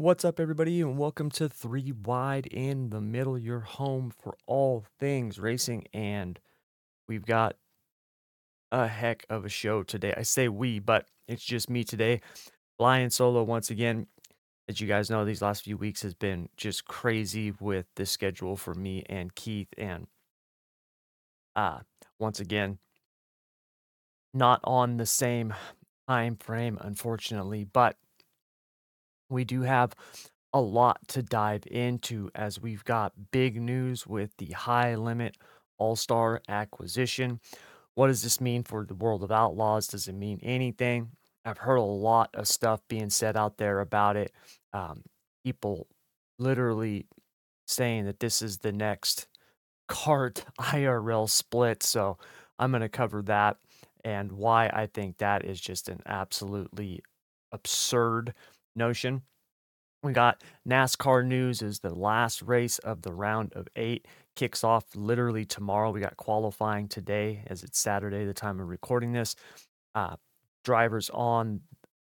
What's up, everybody, and welcome to Three Wide in the Middle, your home for all things racing. And we've got a heck of a show today. I say we, but it's just me today. Flying solo once again. As you guys know, these last few weeks has been just crazy with the schedule for me and Keith. And uh, once again, not on the same time frame, unfortunately, but we do have a lot to dive into as we've got big news with the high limit all star acquisition. What does this mean for the world of outlaws? Does it mean anything? I've heard a lot of stuff being said out there about it. Um, people literally saying that this is the next CART IRL split. So I'm going to cover that and why I think that is just an absolutely absurd notion. We got NASCAR news is the last race of the round of eight kicks off literally tomorrow. We got qualifying today as it's Saturday, the time of recording this. Uh, drivers on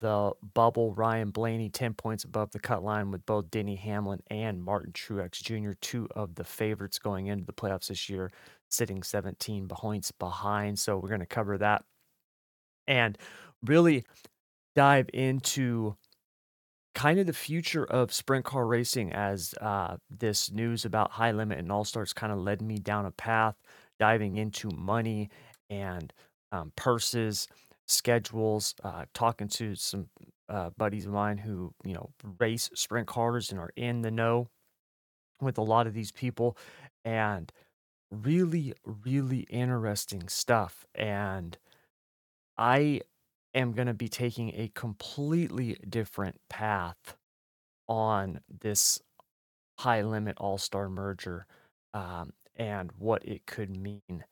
the bubble, Ryan Blaney, 10 points above the cut line with both Denny Hamlin and Martin Truex Jr., two of the favorites going into the playoffs this year, sitting 17 points behind. So we're going to cover that and really dive into kind of the future of sprint car racing as uh, this news about high limit and all stars kind of led me down a path diving into money and um, purses schedules uh, talking to some uh, buddies of mine who you know race sprint cars and are in the know with a lot of these people and really really interesting stuff and i am going to be taking a completely different path on this high limit all star merger um, and what it could mean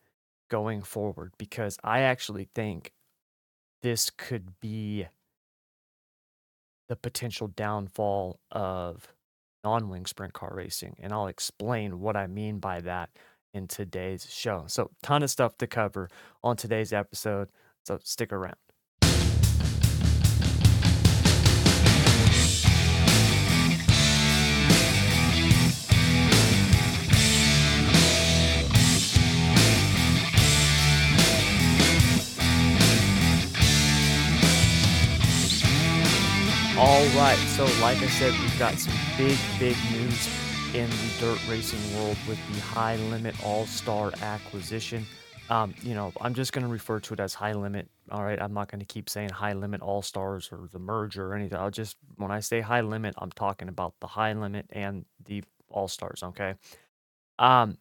going forward because I actually think this could be the potential downfall of non wing sprint car racing. And I'll explain what I mean by that in today's show. So, ton of stuff to cover on today's episode. So, stick around. Right. So, like I said, we've got some big, big news in the dirt racing world with the high limit all star acquisition. Um, you know, I'm just going to refer to it as high limit. All right. I'm not going to keep saying high limit all stars or the merger or anything. I'll just, when I say high limit, I'm talking about the high limit and the all stars. Okay. Um,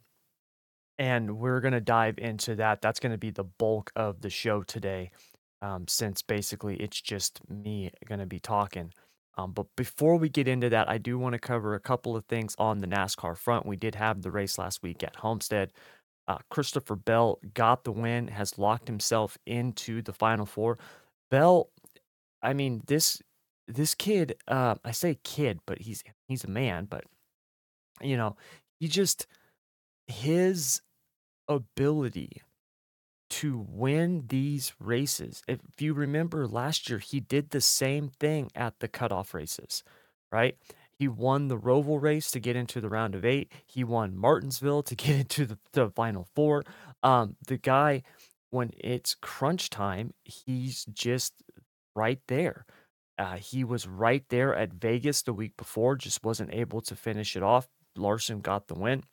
and we're going to dive into that. That's going to be the bulk of the show today um, since basically it's just me going to be talking. Um, but before we get into that, I do want to cover a couple of things on the NASCAR front. We did have the race last week at Homestead. Uh, Christopher Bell got the win, has locked himself into the final four. Bell, I mean this this kid. Uh, I say kid, but he's he's a man. But you know, he just his ability to win these races. If you remember last year, he did the same thing at the cutoff races, right? He won the Roval race to get into the round of eight. He won Martinsville to get into the, the final four. Um, the guy, when it's crunch time, he's just right there. Uh, he was right there at Vegas the week before, just wasn't able to finish it off. Larson got the win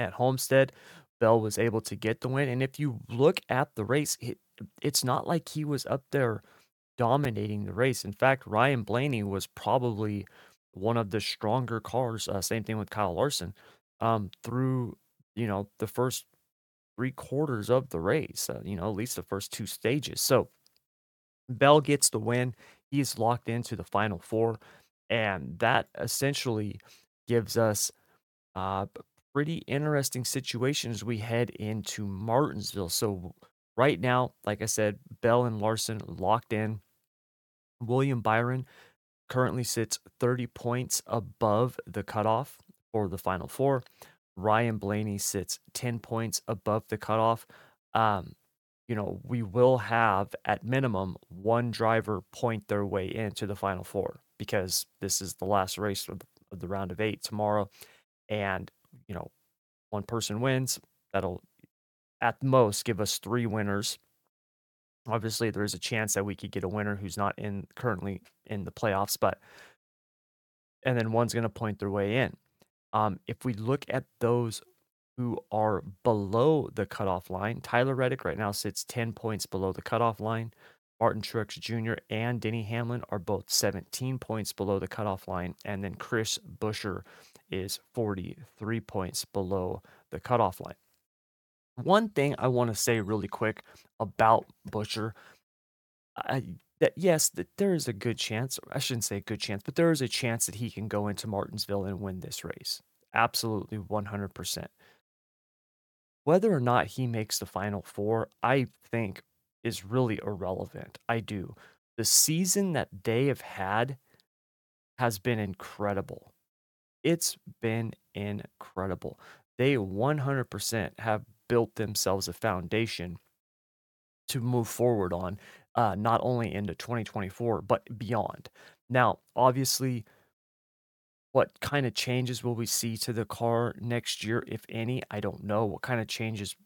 at Homestead. Bell was able to get the win. And if you look at the race, it, it's not like he was up there dominating the race. In fact, Ryan Blaney was probably one of the stronger cars. Uh, same thing with Kyle Larson um, through you know the first three quarters of the race. Uh, you know, at least the first two stages. So Bell gets the win. He's locked into the final four, and that essentially gives us uh, pretty interesting situation as we head into Martinsville. So right now, like I said, Bell and Larson locked in. William Byron currently sits 30 points above the cutoff for the final four. Ryan Blaney sits 10 points above the cutoff. Um, you know, we will have at minimum one driver point their way into the final four. because this is the last race of the, of the round of eight tomorrow. And, you know, one person wins. That'll at most give us three winners. Obviously, there's a chance that we could get a winner who's not in currently in the playoffs, but and then one's going to point their way in. Um, if we look at those who are below the cutoff line, Tyler Reddick right now sits 10 points below the cutoff line. Martin Truex Jr. and Denny Hamlin are both 17 points below the cutoff line. And then Chris Buescher is 43 points below the cutoff line. One thing I want to say really quick about Buescher, I, that yes, that there is a good chance. I shouldn't say a good chance, but there is a chance that he can go into Martinsville and win this race. Absolutely, 100%. Whether or not he makes the final four, I think is really irrelevant. I do. The season that they have had has been incredible. It's been incredible. They 100% have built themselves a foundation to move forward on, uh, not only into 2024, but beyond. Now, obviously, what kind of changes will we see to the car next year, if any? I don't know. What kind of changes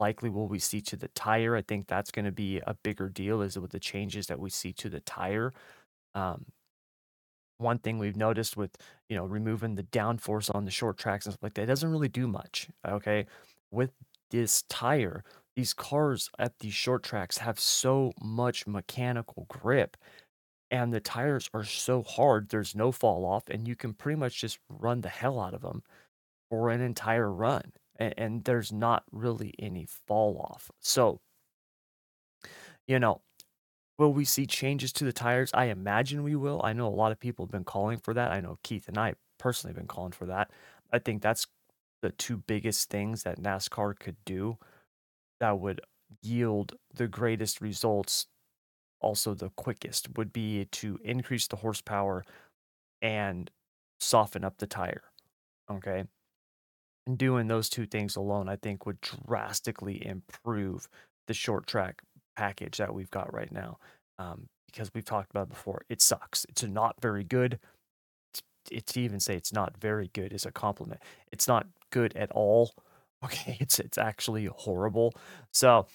likely will we see to the tire? I think that's going to be a bigger deal, is with the changes that we see to the tire. Um, one thing we've noticed with you know removing the downforce on the short tracks and stuff like that doesn't really do much. Okay, with this tire, these cars at these short tracks have so much mechanical grip and the tires are so hard, there's no fall off, and you can pretty much just run the hell out of them for an entire run. And, and there's not really any fall off. So, you know, will we see changes to the tires? I imagine we will. I know a lot of people have been calling for that. I know Keith and I personally have been calling for that. I think that's the two biggest things that NASCAR could do that would yield the greatest results also the quickest would be to increase the horsepower and soften up the tire. Okay. And doing those two things alone, I think, would drastically improve the short track package that we've got right now. Um, because we've talked about it before, it sucks. It's not very good. It's, even say it's not very good is a compliment. It's not good at all. Okay, it's it's actually horrible. So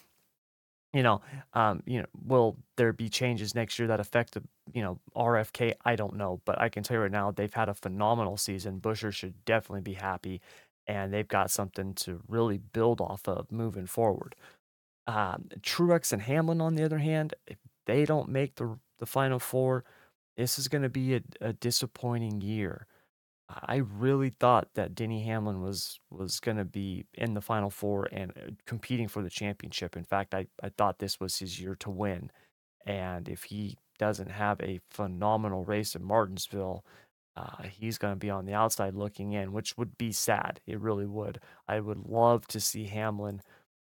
you know, um, you know, will there be changes next year that affect the, you know, RFK? I don't know, but I can tell you right now, they've had a phenomenal season. Buescher should definitely be happy, and they've got something to really build off of moving forward. Um, Truex and Hamlin, on the other hand, if they don't make the the final four, this is going to be a, a disappointing year. I really thought that Denny Hamlin was was going to be in the Final Four and uh, competing for the championship. In fact, I, I thought this was his year to win. And if he doesn't have a phenomenal race in Martinsville, uh, he's going to be on the outside looking in, which would be sad. It really would. I would love to see Hamlin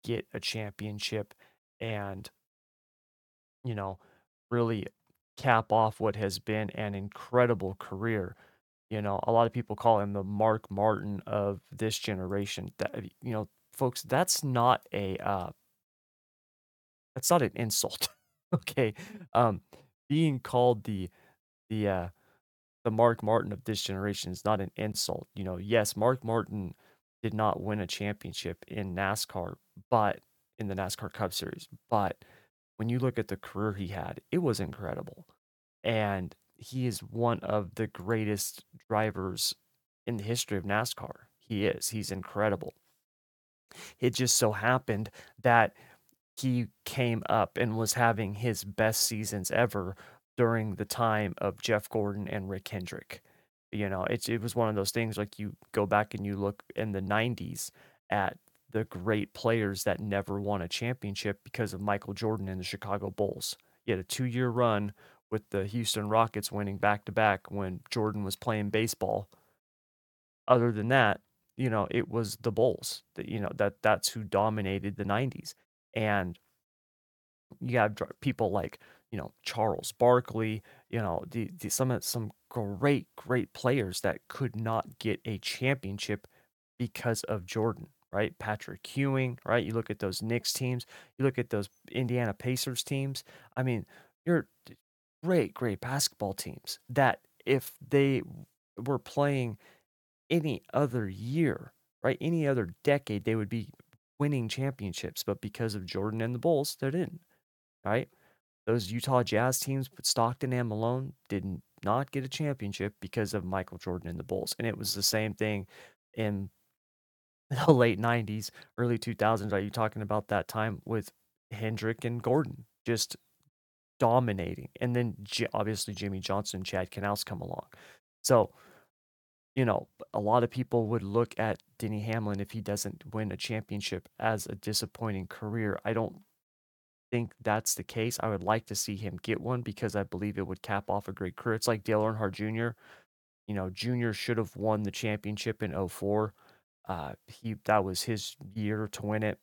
get a championship and, you know, really cap off what has been an incredible career you know, a lot of people call him the Mark Martin of this generation. That you know, folks, that's not a uh, that's not an insult. okay, um, being called the the uh, the Mark Martin of this generation is not an insult. You know, yes, Mark Martin did not win a championship in NASCAR, but in the NASCAR Cup Series, but when you look at the career he had, it was incredible. And he is one of the greatest drivers in the history of NASCAR. He is. He's incredible. It just so happened that he came up and was having his best seasons ever during the time of Jeff Gordon and Rick Hendrick. You know, it, it was one of those things like you go back and you look in the 90s at the great players that never won a championship because of Michael Jordan and the Chicago Bulls. He had a two year run with the Houston Rockets winning back to back when Jordan was playing baseball. Other than that, you know, it was the Bulls that you know that that's who dominated the 90s. And you have people like, you know, Charles Barkley, you know, the, the some some great great players that could not get a championship because of Jordan, right? Patrick Ewing, right? You look at those Knicks teams, you look at those Indiana Pacers teams. I mean, you're great, great basketball teams that if they were playing any other year, right? Any other decade, they would be winning championships. But because of Jordan and the Bulls, they didn't, right? Those Utah Jazz teams Stockton and Malone did not get a championship because of Michael Jordan and the Bulls. And it was the same thing in the late 90s, early 2000s. Are you talking about that time with Hendrick and Gordon just dominating? And then obviously Jimmie Johnson, Chad Knaus come along. So, you know, a lot of people would look at Denny Hamlin if he doesn't win a championship as a disappointing career. I don't think that's the case. I would like to see him get one because I believe it would cap off a great career. It's like Dale Earnhardt Jr. You know, Junior should have won the championship in 04. Uh, he that was his year to win it.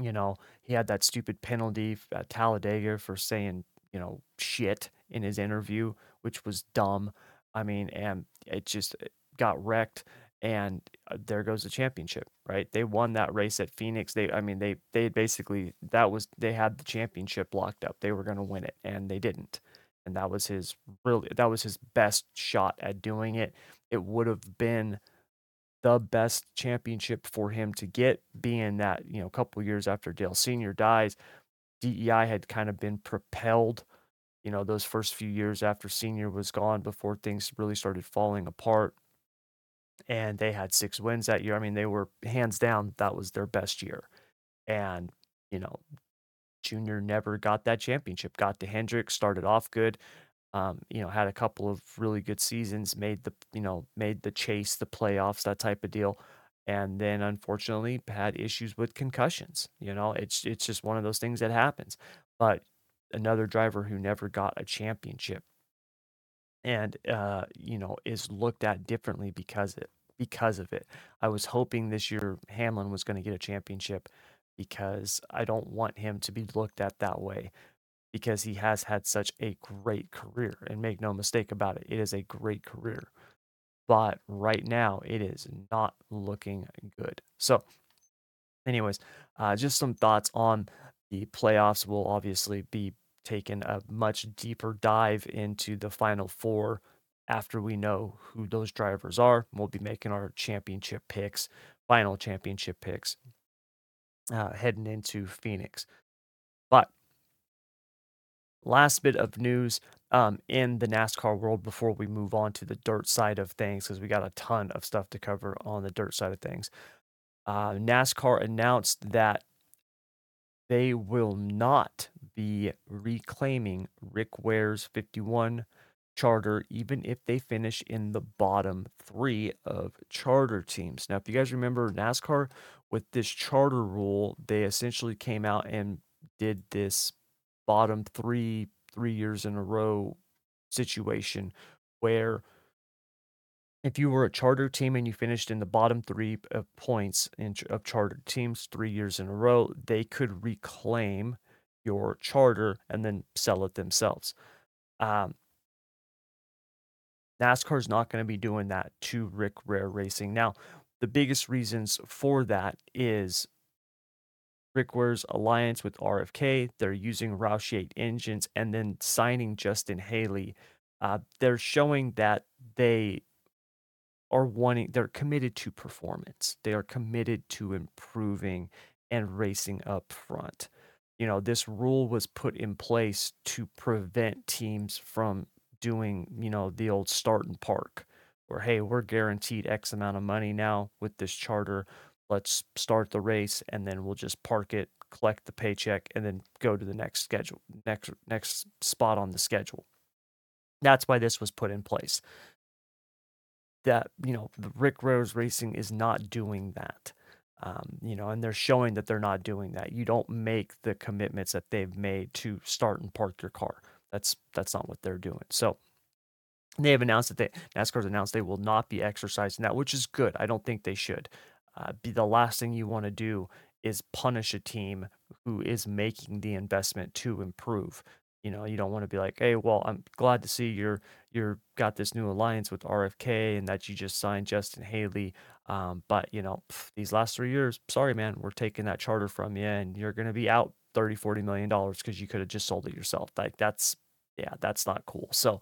You know, he had that stupid penalty at Talladega for saying, you know, shit in his interview, which was dumb. I mean, and it just got wrecked and uh, there goes the championship, right? They won that race at Phoenix. They, I mean, they they basically that was they had the championship locked up. They were going to win it, and they didn't. And that was his really that was his best shot at doing it. It would have been the best championship for him to get, being that you know a couple years after Dale Senior dies, DEI had kind of been propelled. You know, those first few years after Senior was gone, before things really started falling apart and they had six wins that year. I mean, they were hands down, that was their best year. And, you know, Junior never got that championship. Got to Hendricks, started off good. Um, you know, had a couple of really good seasons, made the, you know, made the chase, the playoffs, that type of deal. And then unfortunately had issues with concussions. You know, it's it's just one of those things that happens. But another driver who never got a championship and uh, you know is looked at differently because it because of it. I was hoping this year Hamlin was going to get a championship because I don't want him to be looked at that way because he has had such a great career and make no mistake about it, it is a great career. But right now it is not looking good. So anyways, uh, just some thoughts on the playoffs will obviously be taken a much deeper dive into the final four after we know who those drivers are. We'll be making our championship picks, final championship picks, uh, heading into Phoenix. But last bit of news um, in the NASCAR world before we move on to the dirt side of things, because we got a ton of stuff to cover on the dirt side of things. Uh, NASCAR announced that they will not be reclaiming Rick Ware's 51 charter, even if they finish in the bottom three of charter teams. Now, if you guys remember NASCAR with this charter rule, they essentially came out and did this bottom three, three years in a row situation where if you were a charter team and you finished in the bottom three of points in, of charter teams three years in a row, they could reclaim your charter and then sell it themselves. Um, NASCAR is not going to be doing that to Rick Ware Racing. Now, the biggest reasons for that is Rick Ware's alliance with RFK. They're using Roush Yates engines and then signing Justin Haley. Uh, they're showing that they are wanting, they're committed to performance. They are committed to improving and racing up front you know, this rule was put in place to prevent teams from doing, you know, the old start and park where, hey, we're guaranteed X amount of money now with this charter. Let's start the race and then we'll just park it, collect the paycheck, and then go to the next schedule, next next spot on the schedule. That's why this was put in place. That, you know, the Rick Ware Racing is not doing that. Um, you know, and they're showing that they're not doing that. You don't make the commitments that they've made to start and park your car. That's that's not what they're doing. So they have announced that they NASCAR's announced they will not be exercising that, which is good. I don't think they should. Uh, be the last thing you want to do is punish a team who is making the investment to improve. You know, you don't want to be like, hey, well, I'm glad to see you're you're got this new alliance with RFK and that you just signed Justin Haley. Um, but you know, pff, these last three years, sorry, man, we're taking that charter from you and you're gonna be out 30, 40 million dollars because you could have just sold it yourself. Like that's yeah, that's not cool. So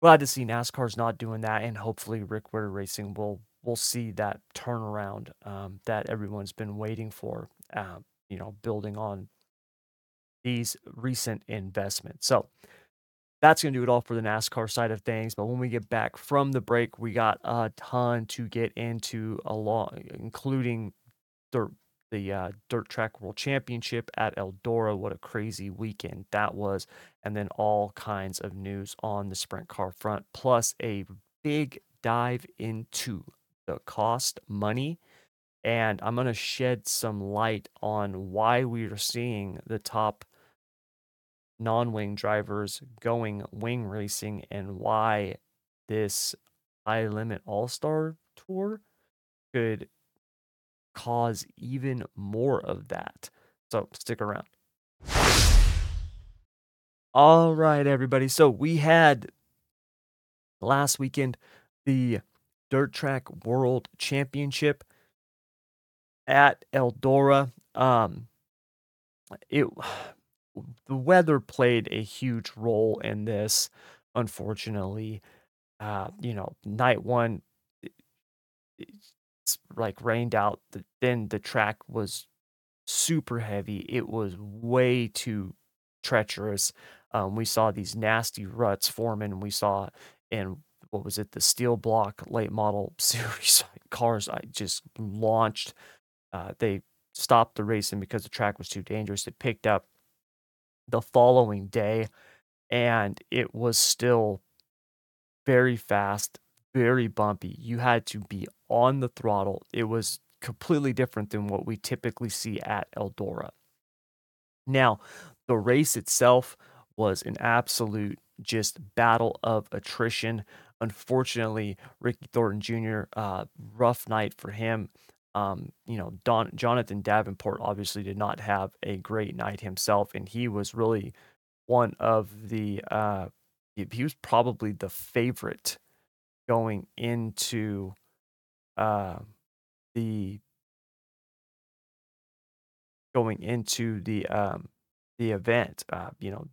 Glad to see NASCAR's not doing that, and hopefully Rick Ware Racing will will see that turnaround um, that everyone's been waiting for. Uh, you know, building on these recent investments. So that's going to do it all for the NASCAR side of things. But when we get back from the break, we got a ton to get into, a lot, including the the uh, Dirt Track World Championship at Eldora. What a crazy weekend that was. And then all kinds of news on the sprint car front, plus a big dive into the cost money. And I'm going to shed some light on why we are seeing the top non wing drivers going wing racing and why this high limit all star tour could cause even more of that. So stick around. All right, everybody. So we had last weekend the Dirt Track World Championship at Eldora. Um, it the weather played a huge role in this, unfortunately. Uh, you know, night one, it's like rained out. Then the track was super heavy. It was way too treacherous. Um, we saw these nasty ruts forming. We saw in what was it, the steel block late model series cars I just launched. Uh, they stopped the racing because the track was too dangerous. It picked up the following day, and it was still very fast, very bumpy. You had to be on the throttle. It was completely different than what we typically see at Eldora. Now, the race itself was an absolute just battle of attrition. Unfortunately, Ricky Thornton Jr., uh, rough night for him. Um, you know, Don Jonathan Davenport obviously did not have a great night himself, and he was really one of the uh, he, was probably the favorite going into uh, the going into the um, the event. Uh, you know,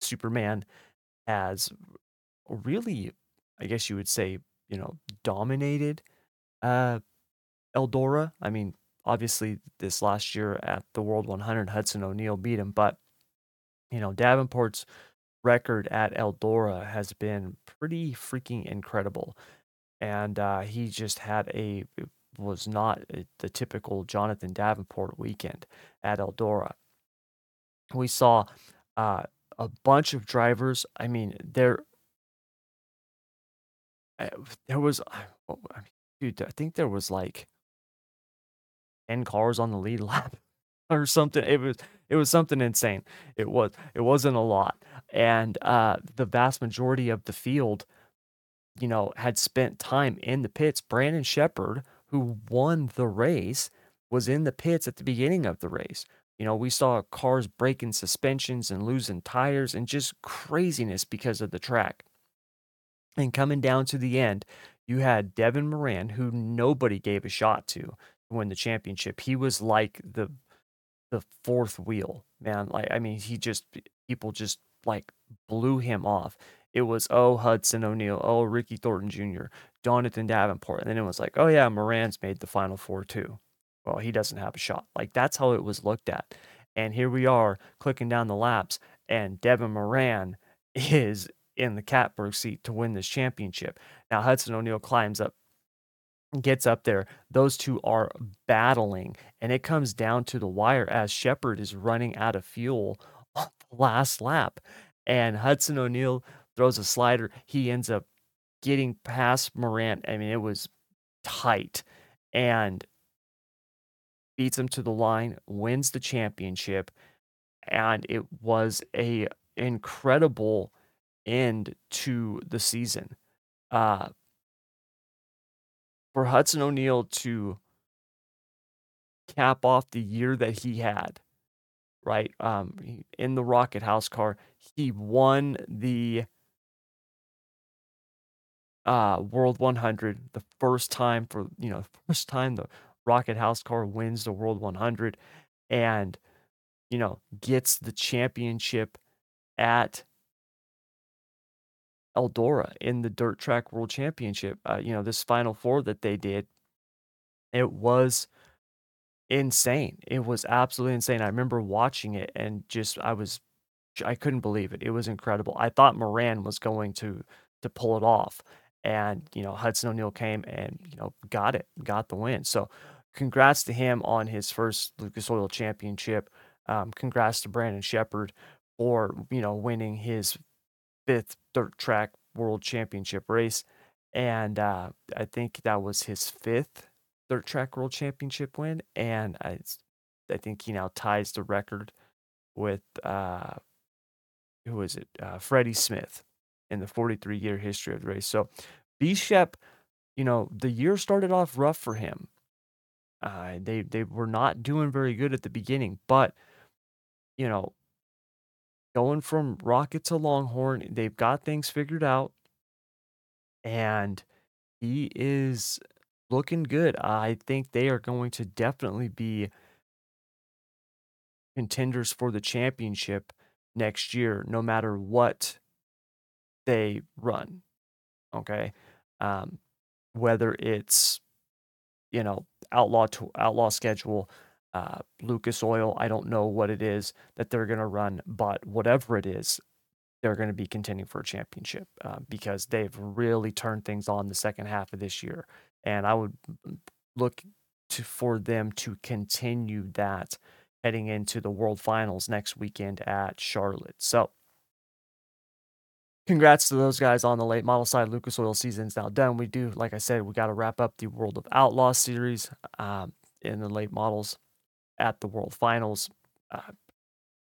Superman has really, I guess you would say, you know, dominated uh, Eldora. I mean, obviously, this last year at the World 100, Hudson O'Neal beat him, but you know, Davenport's record at Eldora has been pretty freaking incredible, and uh, he just had a was not the typical Jonathan Davenport weekend at Eldora. We saw uh, a bunch of drivers. I mean, there eh, there was, dude, I think there was like 10 cars on the lead lap or something. It was it was something insane. It was it wasn't a lot. And uh the vast majority of the field, you know, had spent time in the pits. Brandon Sheppard, who won the race, was in the pits at the beginning of the race. You know, we saw cars breaking suspensions and losing tires and just craziness because of the track. And coming down to the end, you had Devin Moran, who nobody gave a shot to win the championship. He was like the the fourth wheel, man. Like I mean, he just people just like blew him off. It was oh Hudson O'Neal, oh Ricky Thornton Jr., Jonathan Davenport, and then it was like oh yeah, Moran's made the final four too. Well, he doesn't have a shot. Like that's how it was looked at. And here we are clicking down the laps, and Devin Moran is in the catbird seat to win this championship. Now Hudson O'Neal climbs up gets up there. Those two are battling, and it comes down to the wire as Sheppard is running out of fuel on the last lap. And Hudson O'Neal throws a slider. He ends up getting past Moran. I mean, it was tight and beats him to the line, wins the championship. And it was a incredible end to the season. Uh, for Hudson O'Neal to cap off the year that he had, right? Um, in the Rocket House car, he won the uh, World 100 the first time for you know first time the Rocket House car wins the World 100 and you know gets the championship at Eldora in the Dirt Track World Championship. Uh, you know, this Final Four that they did, it was insane. It was absolutely insane. I remember watching it and just I was I couldn't believe it. It was incredible. I thought Moran was going to to pull it off, and you know Hudson O'Neal came and you know got it, got the win. So, congrats to him on his first Lucas Oil Championship. Um, congrats to Brandon Sheppard for you know winning his fifth dirt track world championship race, and uh, I think that was his fifth dirt track world championship win, and I I think he now ties the record with uh, who is it? Uh, Freddie Smith in the 43 year history of the race. So B Shep, you know, the year started off rough for him. Uh, they they were not doing very good at the beginning, but you know, going from Rocket to Longhorn, they've got things figured out, and he is looking good. I think they are going to definitely be contenders for the championship next year, no matter what they run. Okay. Um, whether it's, you know, outlaw to outlaw schedule, uh, Lucas Oil, I don't know what it is that they're going to run, but whatever it is, they're going to be contending for a championship uh, because they've really turned things on the second half of this year. And I would look to, for them to continue that heading into the World Finals next weekend at Charlotte. So, congrats to those guys on the late model side. Lucas Oil season's now done. We do, like I said, we got to wrap up the World of Outlaws series um, in the late models at the World Finals. Uh,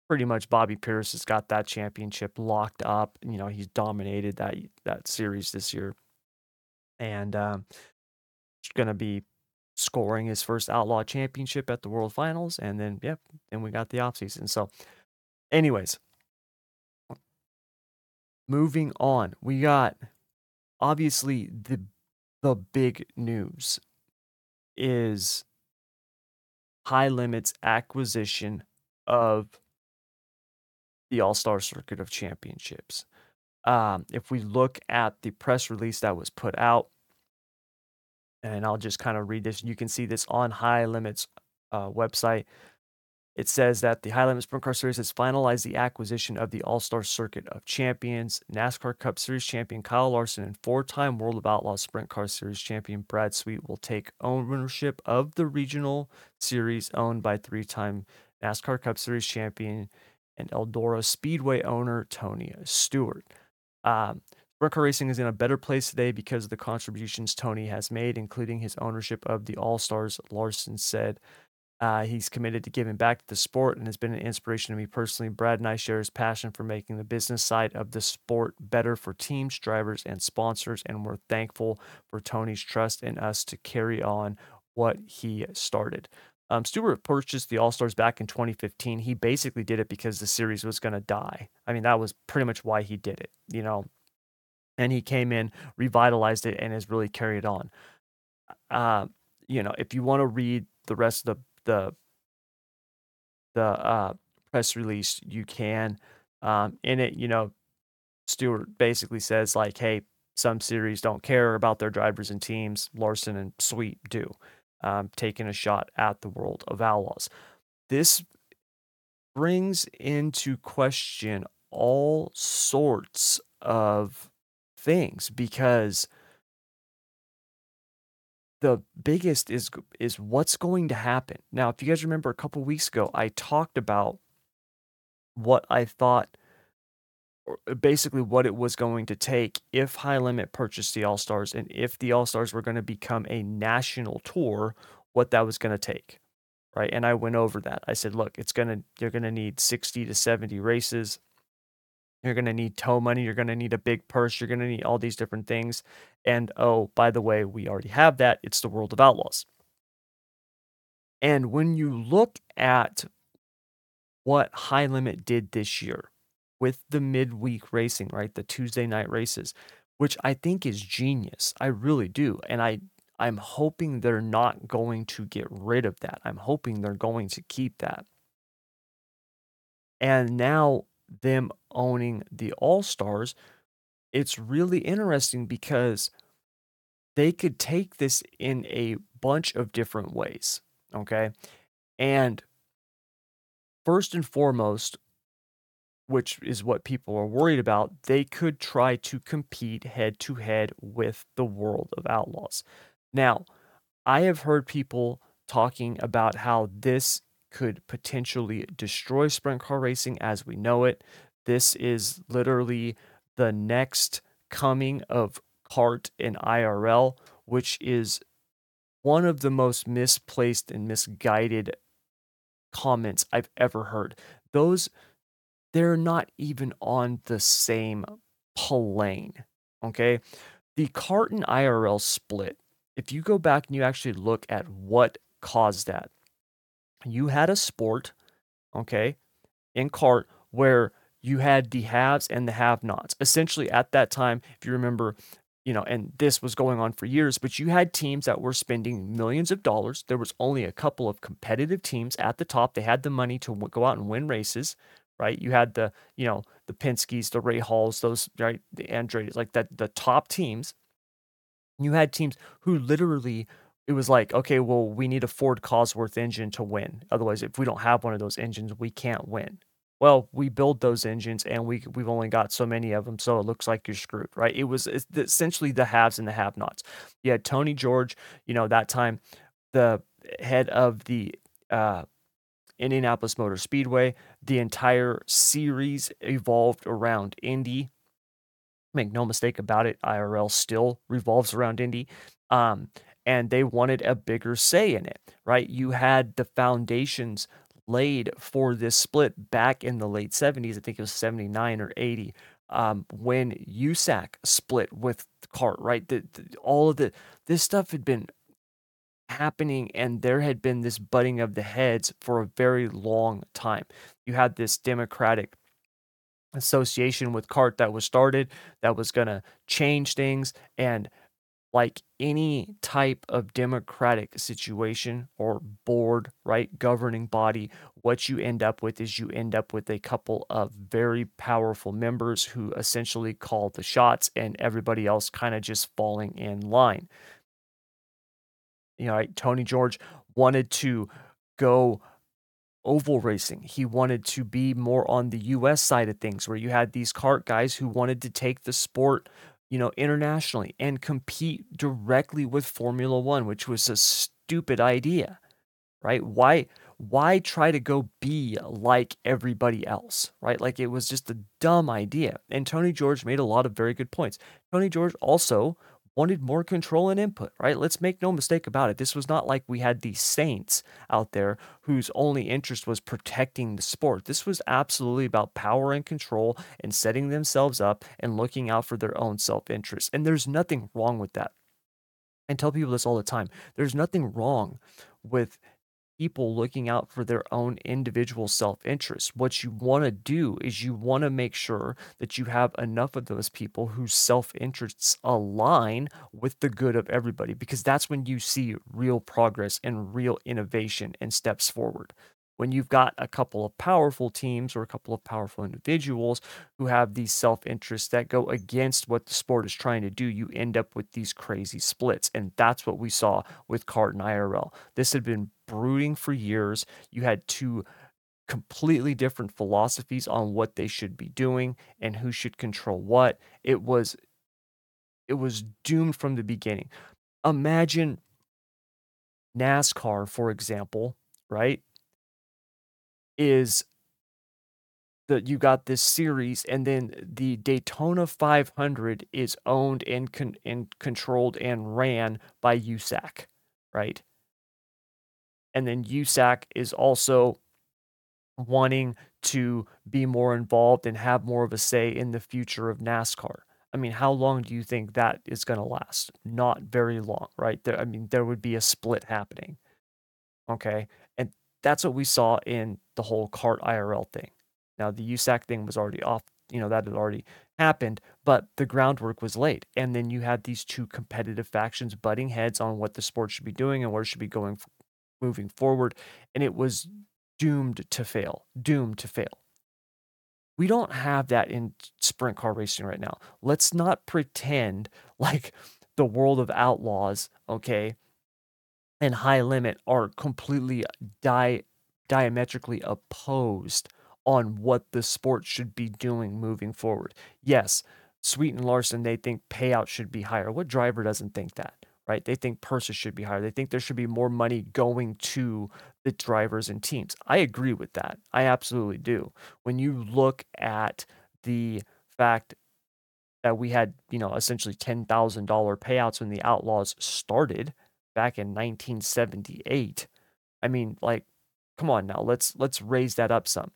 pretty much Bobby Pierce has got that championship locked up. You know, he's dominated that that series this year, and um, it's going to be scoring his first outlaw championship at the World Finals, and then yep, then we got the offseason. So, anyways, moving on, we got obviously the the big news is high limits acquisition of the All Star Circuit of Championships. Um, if we look at the press release that was put out, and I'll just kind of read this. You can see this on High Limits uh, website. It says that the High Limit Sprint Car Series has finalized the acquisition of the All Star Circuit of Champions. NASCAR Cup Series champion Kyle Larson and four time World of Outlaws Sprint Car Series champion Brad Sweet will take ownership of the regional series owned by three time NASCAR Cup Series champion and Eldora Speedway owner Tony Stewart. Um, Sprint car racing is in a better place today because of the contributions Tony has made, including his ownership of the All Stars. Larson said uh, he's committed to giving back to the sport and has been an inspiration to me personally. Brad and I share his passion for making the business side of the sport better for teams, drivers, and sponsors, and we're thankful for Tony's trust in us to carry on what he started. Um, Stewart purchased the All Stars back in 2015. He basically did it because the series was going to die. I mean, that was pretty much why he did it. You know, and he came in, revitalized it, and has really carried on. Uh, you know, if you want to read the rest of the the the uh, press release, you can. Um, in it, you know, Stewart basically says like, "Hey, some series don't care about their drivers and teams. Larson and Sweet do." Um, taking a shot at the world of outlaws. This brings into question all sorts of things because the biggest is is what's going to happen. Now, if you guys remember a couple weeks ago, I talked about what I thought uh, basically what it was going to take if High Limit purchased the All Stars and if the All Stars were going to become a national tour, what that was going to take. Right. And I went over that. I said, look, it's going to, you're going to need 60 to 70 races. You're going to need tow money. You're going to need a big purse. You're going to need all these different things. And oh, by the way, we already have that. It's the World of Outlaws. And when you look at what High Limit did this year with the midweek racing, right? The Tuesday night races, which I think is genius. I really do. And I I'm hoping they're not going to get rid of that. I'm hoping they're going to keep that. And now them owning the All Stars, it's really interesting because they could take this in a bunch of different ways, okay? And first and foremost, which is what people are worried about, they could try to compete head to head with the World of Outlaws. Now, I have heard people talking about how this could potentially destroy sprint car racing as we know it. This is literally the next coming of CART and IRL, which is one of the most misplaced and misguided comments I've ever heard. Those they're not even on the same plane, okay? The CART and IRL split, if you go back and you actually look at what caused that, you had a sport, okay, in CART where you had the haves and the have-nots. Essentially, at that time, if you remember, you know, and this was going on for years, but you had teams that were spending millions of dollars. There was only a couple of competitive teams at the top. They had the money to go out and win races, right? You had the, you know, the Penske's, the Rahals, those, right, the Andrettis, like that, the top teams. You had teams who literally it was like, okay, well, we need a Ford Cosworth engine to win. Otherwise, if we don't have one of those engines, we can't win. Well, we build those engines and we we've only got so many of them, so it looks like you're screwed, right? It was essentially the haves and the have-nots. You had Tony George, you know, that time the head of the uh, Indianapolis Motor Speedway. The entire series evolved around Indy. Make no mistake about it, IRL still revolves around Indy. Um, and they wanted a bigger say in it, right? You had the foundations laid for this split back in the late 70s. I think it was 79 or 80. Um, when USAC split with CART, right? The, the, all of the this stuff had been happening and there had been this butting of the heads for a very long time. You had this democratic association with CART that was started that was going to change things and like any type of democratic situation or board, right, governing body, what you end up with is you end up with a couple of very powerful members who essentially call the shots and everybody else kind of just falling in line you know, right, Tony George wanted to go oval racing. He wanted to be more on the US side of things where you had these cart guys who wanted to take the sport, you know, internationally and compete directly with Formula 1, which was a stupid idea. Right? Why why try to go be like everybody else, right? Like it was just a dumb idea. And Tony George made a lot of very good points. Tony George also wanted more control and input, right? Let's make no mistake about it. This was not like we had these saints out there whose only interest was protecting the sport. This was absolutely about power and control and setting themselves up and looking out for their own self interest. And there's nothing wrong with that. I tell people this all the time. There's nothing wrong with people looking out for their own individual self interest. What you want to do is you want to make sure that you have enough of those people whose self interests align with the good of everybody, because that's when you see real progress and real innovation and steps forward when you've got a couple of powerful teams or a couple of powerful individuals who have these self interests that go against what the sport is trying to do, you end up with these crazy splits. And that's what we saw with CART and IRL. This had been brooding for years. You had two completely different philosophies on what they should be doing and who should control what. It was it was doomed from the beginning. Imagine NASCAR, for example, right? Is that you got this series and then the Daytona 500 is owned and con- and controlled and ran by USAC, right? And then USAC is also wanting to be more involved and have more of a say in the future of NASCAR. I mean, how long do you think that is going to last? Not very long, right? There, I mean, there would be a split happening. Okay. That's what we saw in the whole CART IRL thing. Now, the USAC thing was already off, you know, that had already happened, but the groundwork was laid. And then you had these two competitive factions butting heads on what the sport should be doing and where it should be going moving forward. And it was doomed to fail, doomed to fail. We don't have that in sprint car racing right now. Let's not pretend like the world of outlaws, okay, and high limit are completely di diametrically opposed on what the sport should be doing moving forward. Yes, Sweet and Larson, they think payout should be higher. What driver doesn't think that? Right? They think purses should be higher. They think there should be more money going to the drivers and teams. I agree with that. I absolutely do. When you look at the fact that we had, you know, essentially $10,000 payouts when the Outlaws started back in 1978. I mean, like come on now, let's let's raise that up some.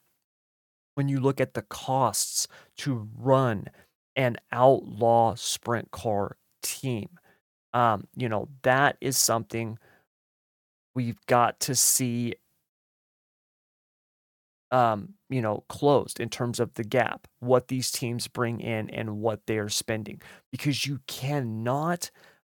When you look at the costs to run an outlaw sprint car team, um, you know, that is something we've got to see um, you know, closed in terms of the gap, what these teams bring in and what they are spending, because you cannot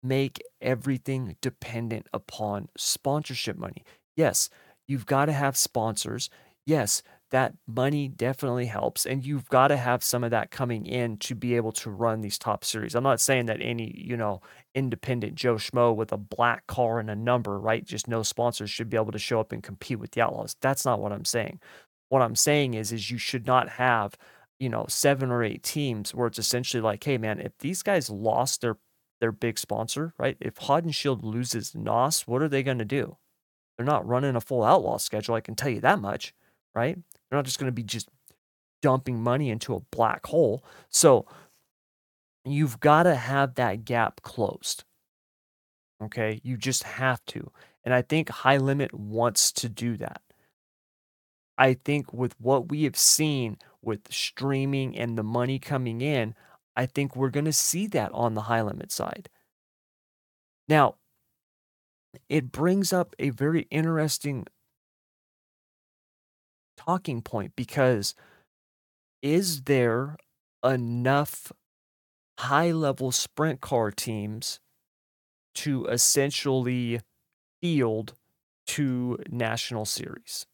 make everything dependent upon sponsorship money. Yes, you've got to have sponsors. Yes, that money definitely helps, and you've got to have some of that coming in to be able to run these top series. I'm not saying that any, you know, independent Joe Schmo with a black car and a number, right? Just no sponsors should be able to show up and compete with the Outlaws. That's not what I'm saying. What I'm saying is, is you should not have, you know, seven or eight teams where it's essentially like, hey, man, if these guys lost their their big sponsor, right? If Hod and Shield loses NOS, what are they going to do? They're not running a full outlaw schedule. I can tell you that much, right? They're not just going to be just dumping money into a black hole. So you've got to have that gap closed. Okay. You just have to. And I think High Limit wants to do that. I think with what we have seen with streaming and the money coming in, I think we're going to see that on the high limit side. Now, it brings up a very interesting talking point because is there enough high level sprint car teams to essentially field two national series,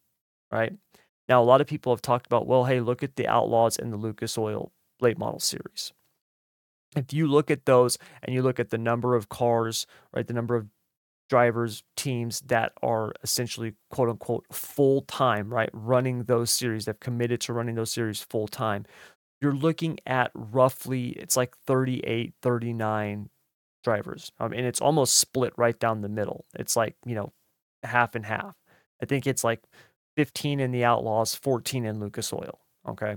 right? Now, a lot of people have talked about, well, hey, look at the Outlaws and the Lucas Oil late model series. If you look at those and you look at the number of cars, right, the number of drivers, teams that are essentially quote unquote full time, right, running those series, they've committed to running those series full time, you're looking at roughly, it's like 38, 39 drivers. Um, and it's almost split right down the middle. It's like, you know, half and half. I think it's like 15 in the Outlaws, 14 in Lucas Oil. Okay.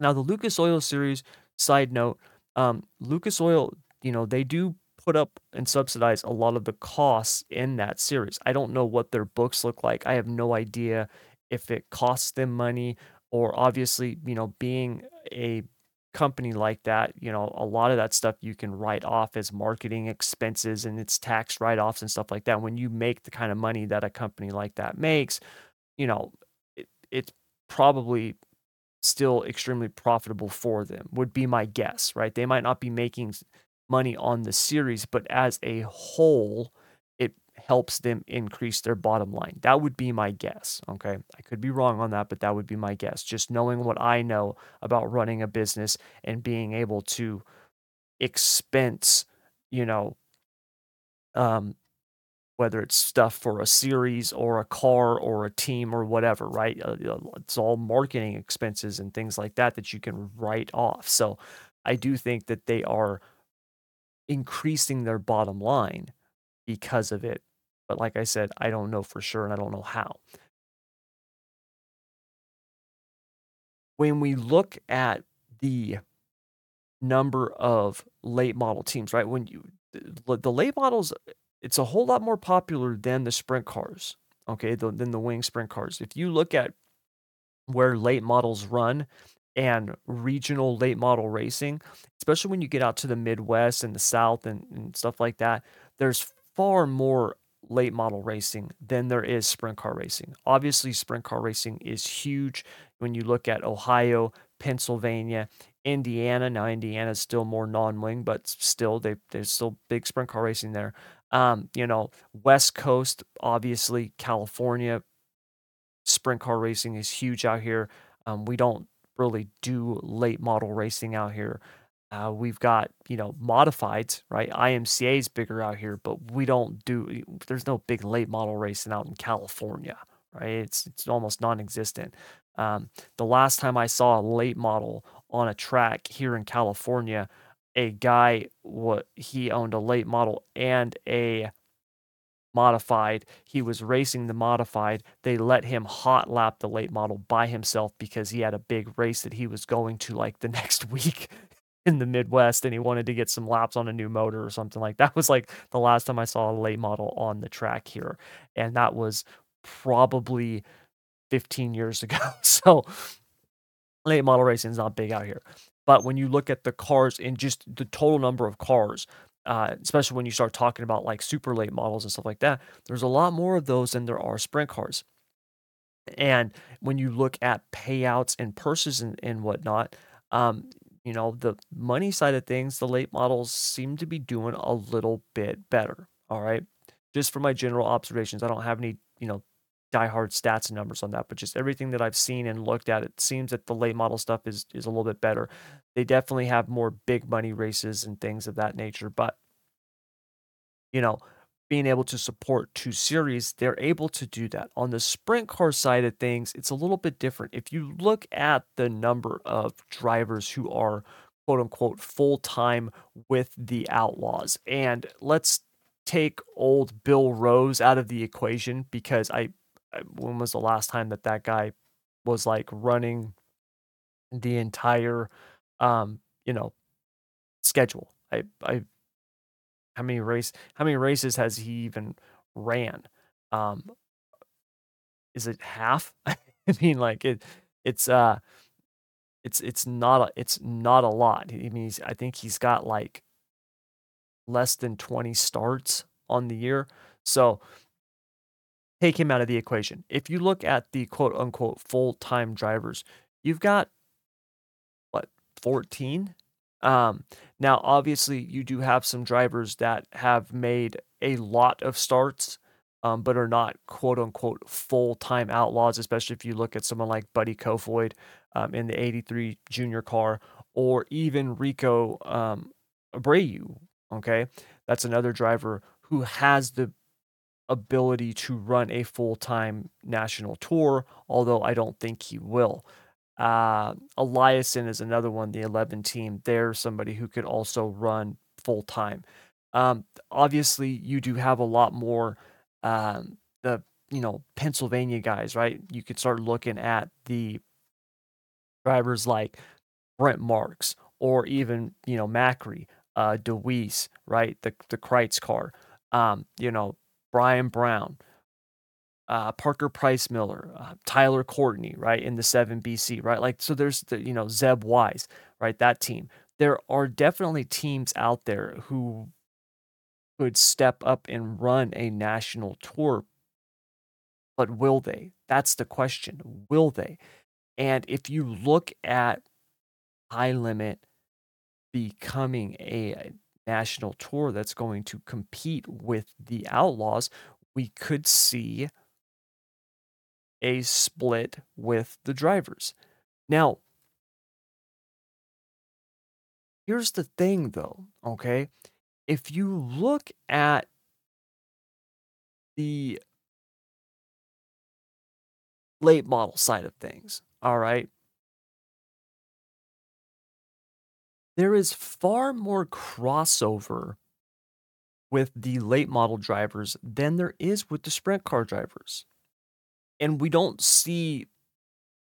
Now, the Lucas Oil series, side note, um, Lucas Oil, you know, they do put up and subsidize a lot of the costs in that series. I don't know what their books look like. I have no idea if it costs them money or obviously, you know, being a company like that, you know, a lot of that stuff you can write off as marketing expenses and it's tax write offs and stuff like that. When you make the kind of money that a company like that makes, you know, it, it's probably still extremely profitable for them, would be my guess, right? They might not be making money on the series, but as a whole, it helps them increase their bottom line. That would be my guess. Okay. I could be wrong on that, but that would be my guess. Just knowing what I know about running a business and being able to expense, you know, um, whether it's stuff for a series or a car or a team or whatever, right? Uh, it's all marketing expenses and things like that that you can write off. So I do think that they are increasing their bottom line because of it. But like I said, I don't know for sure and I don't know how. When we look at the number of late model teams, right? When you the, the late models it's a whole lot more popular than the sprint cars, okay, the, than the wing sprint cars. If you look at where late models run and regional late model racing, especially when you get out to the Midwest and the South and, and stuff like that, there's far more late model racing than there is sprint car racing. Obviously, sprint car racing is huge when you look at Ohio, Pennsylvania, Indiana. Now, Indiana is still more non wing, but still, they, there's still big sprint car racing there. Um, you know, West Coast, obviously, California, sprint car racing is huge out here. Um, we don't really do late model racing out here. Uh, we've got, you know, modifieds, right? IMCA is bigger out here, but we don't do, there's no big late model racing out in California, right? It's, it's almost non existent. Um, the last time I saw a late model on a track here in California, a guy, what he owned a late model and a modified. He was racing the modified. They let him hot lap the late model by himself because he had a big race that he was going to like the next week in the Midwest and he wanted to get some laps on a new motor or something like that was like the last time I saw a late model on the track here. And that was probably 15 years ago. So late model racing is not big out here. But when you look at the cars and just the total number of cars, uh, especially when you start talking about like super late models and stuff like that, there's a lot more of those than there are sprint cars. And when you look at payouts and purses and, and whatnot, um, you know, the money side of things, the late models seem to be doing a little bit better. All right. Just from my general observations, I don't have any, you know, diehard stats and numbers on that, but just everything that I've seen and looked at, it seems that the late model stuff is is a little bit better. They definitely have more big money races and things of that nature, but you know, being able to support two series, they're able to do that. On the sprint car side of things, it's a little bit different. If you look at the number of drivers who are quote unquote full time with the Outlaws, and let's take old Bill Rose out of the equation because I, when was the last time that that guy was like running the entire, um, you know, schedule? I, I how many race how many races has he even ran? Um, is it half? I mean, like it, it's uh, it's it's not a it's not a lot. I mean, I think he's got like less than twenty starts on the year. So take him out of the equation. If you look at the quote unquote full time drivers, you've got what fourteen um, now, obviously, you do have some drivers that have made a lot of starts, um, but are not quote unquote full time outlaws, especially if you look at someone like Buddy Kofoid um, in the 83 junior car, or even Rico um, Abreu. Okay. That's another driver who has the ability to run a full time national tour, although I don't think he will. Uh, Eliason is another one, the 11 team. They're somebody who could also run full time. Um, obviously, you do have a lot more um, the you know Pennsylvania guys, right? You could start looking at the drivers like Brent Marks or even you know Macri, uh, Dewease, right? The the Kreitz car, um, you know Brian Brown, uh, Parker Price Miller, uh, Tyler Courtney, right, in the 7 BC, right? Like, so there's the, you know, Zeb Wise, right? That team. There are definitely teams out there who could step up and run a national tour, but will they? That's the question. Will they? And if you look at High Limit becoming a national tour that's going to compete with the Outlaws, we could see a split with the drivers. Now, here's the thing though, okay? If you look at the late model side of things, all right? There is far more crossover with the late model drivers than there is with the sprint car drivers and we don't see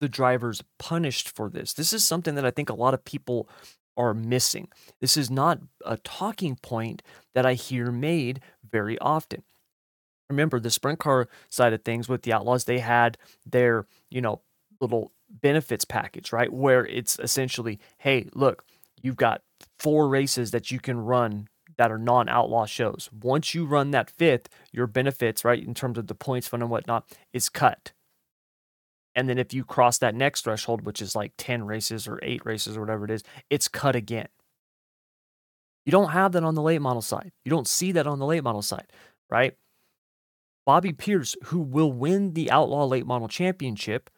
the drivers punished for this. This is something that I think a lot of people are missing. This is not a talking point that I hear made very often. Remember the sprint car side of things with the Outlaws, they had their, you know, little benefits package, right? Where it's essentially, hey, look, you've got four races that you can run that are non-outlaw shows. Once you run that fifth, your benefits, right, in terms of the points fund and whatnot, is cut. And then if you cross that next threshold, which is like 10 races or eight races or whatever it is, it's cut again. You don't have that on the late model side. You don't see that on the late model side, right? Bobby Pierce, who will win the Outlaw Late Model Championship,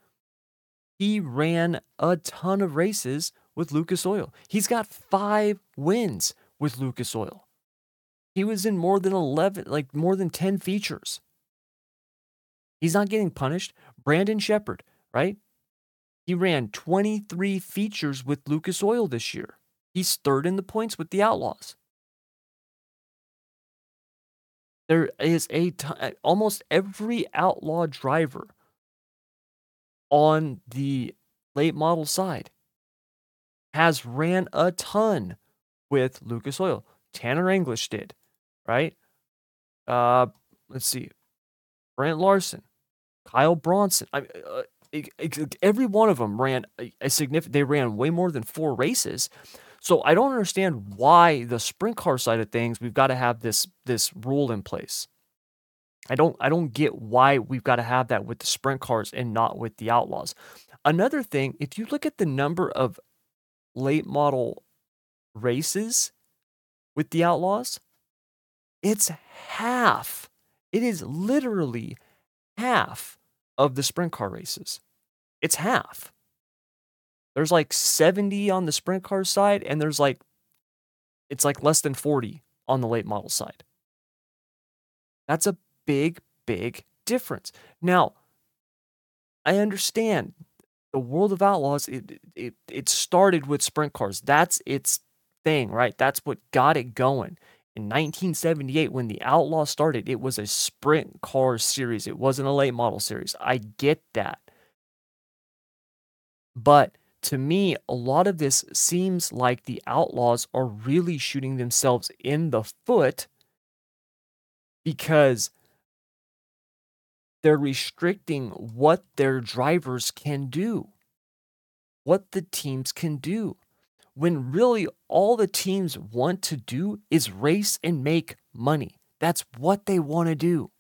he ran a ton of races with Lucas Oil. He's got five wins with Lucas Oil. He was in more than 11, like more than 10 features. He's not getting punished. Brandon Sheppard, right? He ran 23 features with Lucas Oil this year. He's third in the points with the Outlaws. There is a uh, almost every outlaw driver on the late model side has ran a ton with Lucas Oil. Tanner English did, right? Uh, let's see, Brent Larson, Kyle Bronson. I uh, every one of them ran a, a significant. They ran way more than four races. So I don't understand why the sprint car side of things we've got to have this this rule in place. I don't I don't get why we've got to have that with the sprint cars and not with the outlaws. Another thing, if you look at the number of late model races with the outlaws, it's half. It is literally half of the sprint car races. It's half. There's like 70 on the sprint car side, and there's like, it's like less than 40 on the late model side. That's a big, big difference. Now, I understand the world of outlaws, it, it, it started with sprint cars. That's its thing, right? That's what got it going. In 1978, when the Outlaw started, it was a sprint car series. It wasn't a late model series. I get that. But to me, a lot of this seems like the Outlaws are really shooting themselves in the foot because they're restricting what their drivers can do, what the teams can do, when really all the teams want to do is race and make money. That's what they want to do.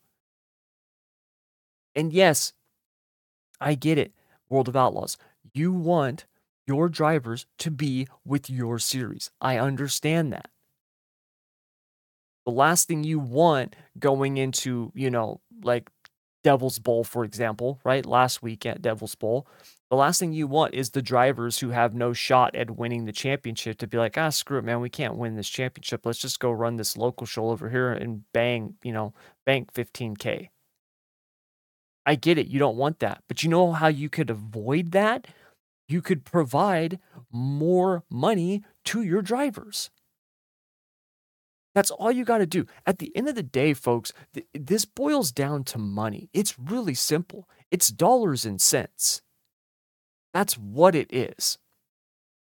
And yes, I get it, World of Outlaws. You want your drivers to be with your series. I understand that. The last thing you want going into, you know, like Devil's Bowl, for example, right? Last week at Devil's Bowl, the last thing you want is the drivers who have no shot at winning the championship to be like, ah, screw it, man, we can't win this championship. Let's just go run this local show over here and bang, you know, bank 15K. I get it. You don't want that. But you know how you could avoid that? You could provide more money to your drivers. That's all you got to do. At the end of the day, folks, th- this boils down to money. It's really simple. It's dollars and cents. That's what it is.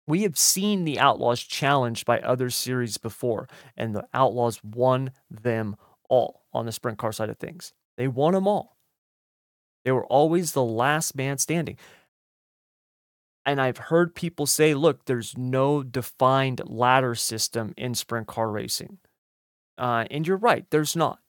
We have seen the Outlaws challenged by other series before, and the Outlaws won them all on the sprint car side of things. They won them all. They were always the last man standing. And I've heard people say, look, there's no defined ladder system in sprint car racing. Uh, and you're right, there's not.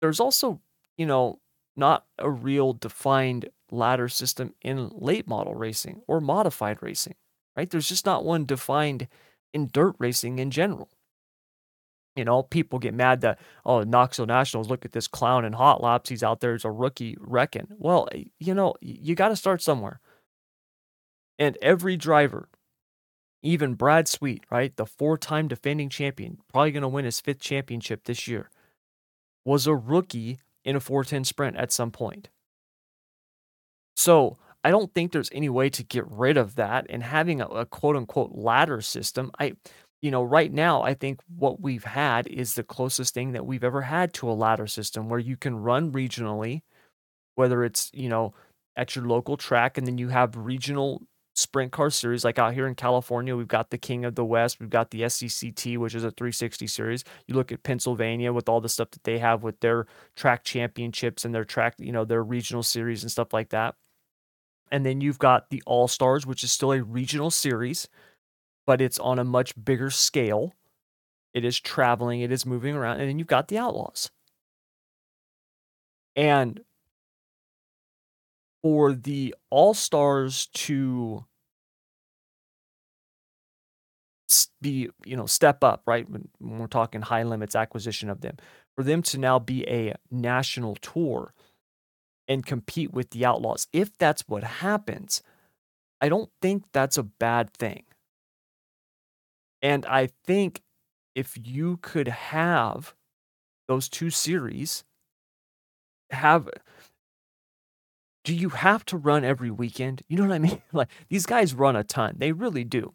There's also, you know, not a real defined ladder system in late model racing or modified racing, right? There's just not one defined in dirt racing in general. You know, people get mad that, oh, Knoxville Nationals, look at this clown in hot laps. He's out there as a rookie wrecking. Well, you know, you got to start somewhere. And every driver, even Brad Sweet, right, the four time defending champion, probably going to win his fifth championship this year, was a rookie in a 410 sprint at some point. So I don't think there's any way to get rid of that. And having a, a quote unquote ladder system, I, you know, right now, I think what we've had is the closest thing that we've ever had to a ladder system where you can run regionally, whether it's, you know, at your local track, and then you have regional sprint car series like out here in California we've got the King of the West we've got the SCCT which is a 360 series you look at Pennsylvania with all the stuff that they have with their track championships and their track you know their regional series and stuff like that and then you've got the All Stars, which is still a regional series, but it's on a much bigger scale. It is traveling, it is moving around. And then you've got the Outlaws. And for the All Stars to be, you know, step up, right? When, when we're talking high limits acquisition of them, for them to now be a national tour and compete with the Outlaws. If that's what happens, I don't think that's a bad thing. And I think if you could have those two series have do you have to run every weekend? You know what I mean? Like these guys run a ton. They really do.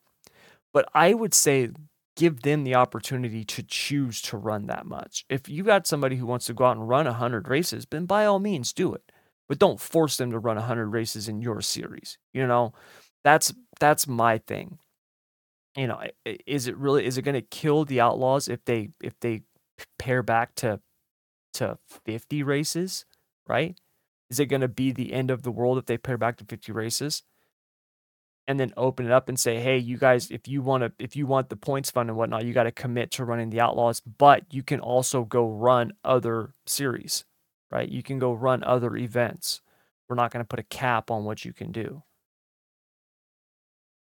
But I would say give them the opportunity to choose to run that much. If you got somebody who wants to go out and run 100 races, then by all means do it. But don't force them to run 100 races in your series. You know, that's that's my thing. You know, is it really is it going to kill the Outlaws if they if they pare back to to 50 races, right? Is it going to be the end of the world if they pare back to 50 races? And then open it up and say, hey, you guys, if you want to, if you want the points fund and whatnot, you got to commit to running the Outlaws, but you can also go run other series, right? You can go run other events. We're not going to put a cap on what you can do.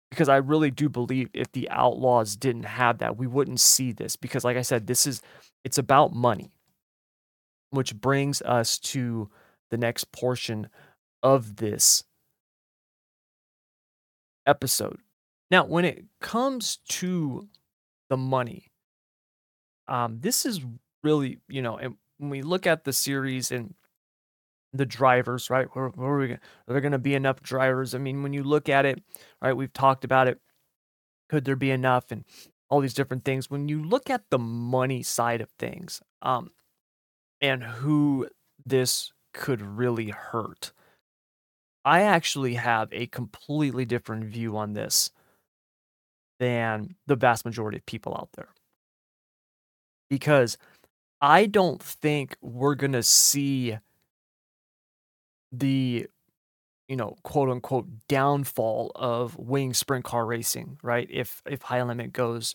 Because I really do believe if the Outlaws didn't have that, we wouldn't see this. Because, like I said, this is, it's about money, which brings us to the next portion of this episode. Now, when it comes to the money, um, this is really, you know, and when we look at the series and the drivers, right? Where, where are we are there going to be enough drivers? I mean, when you look at it, right, we've talked about it. Could there be enough and all these different things? When you look at the money side of things, um, and who this could really hurt. I actually have a completely different view on this than the vast majority of people out there. Because I don't think we're going to see the you know, quote unquote downfall of wing sprint car racing, right? If if High Limit goes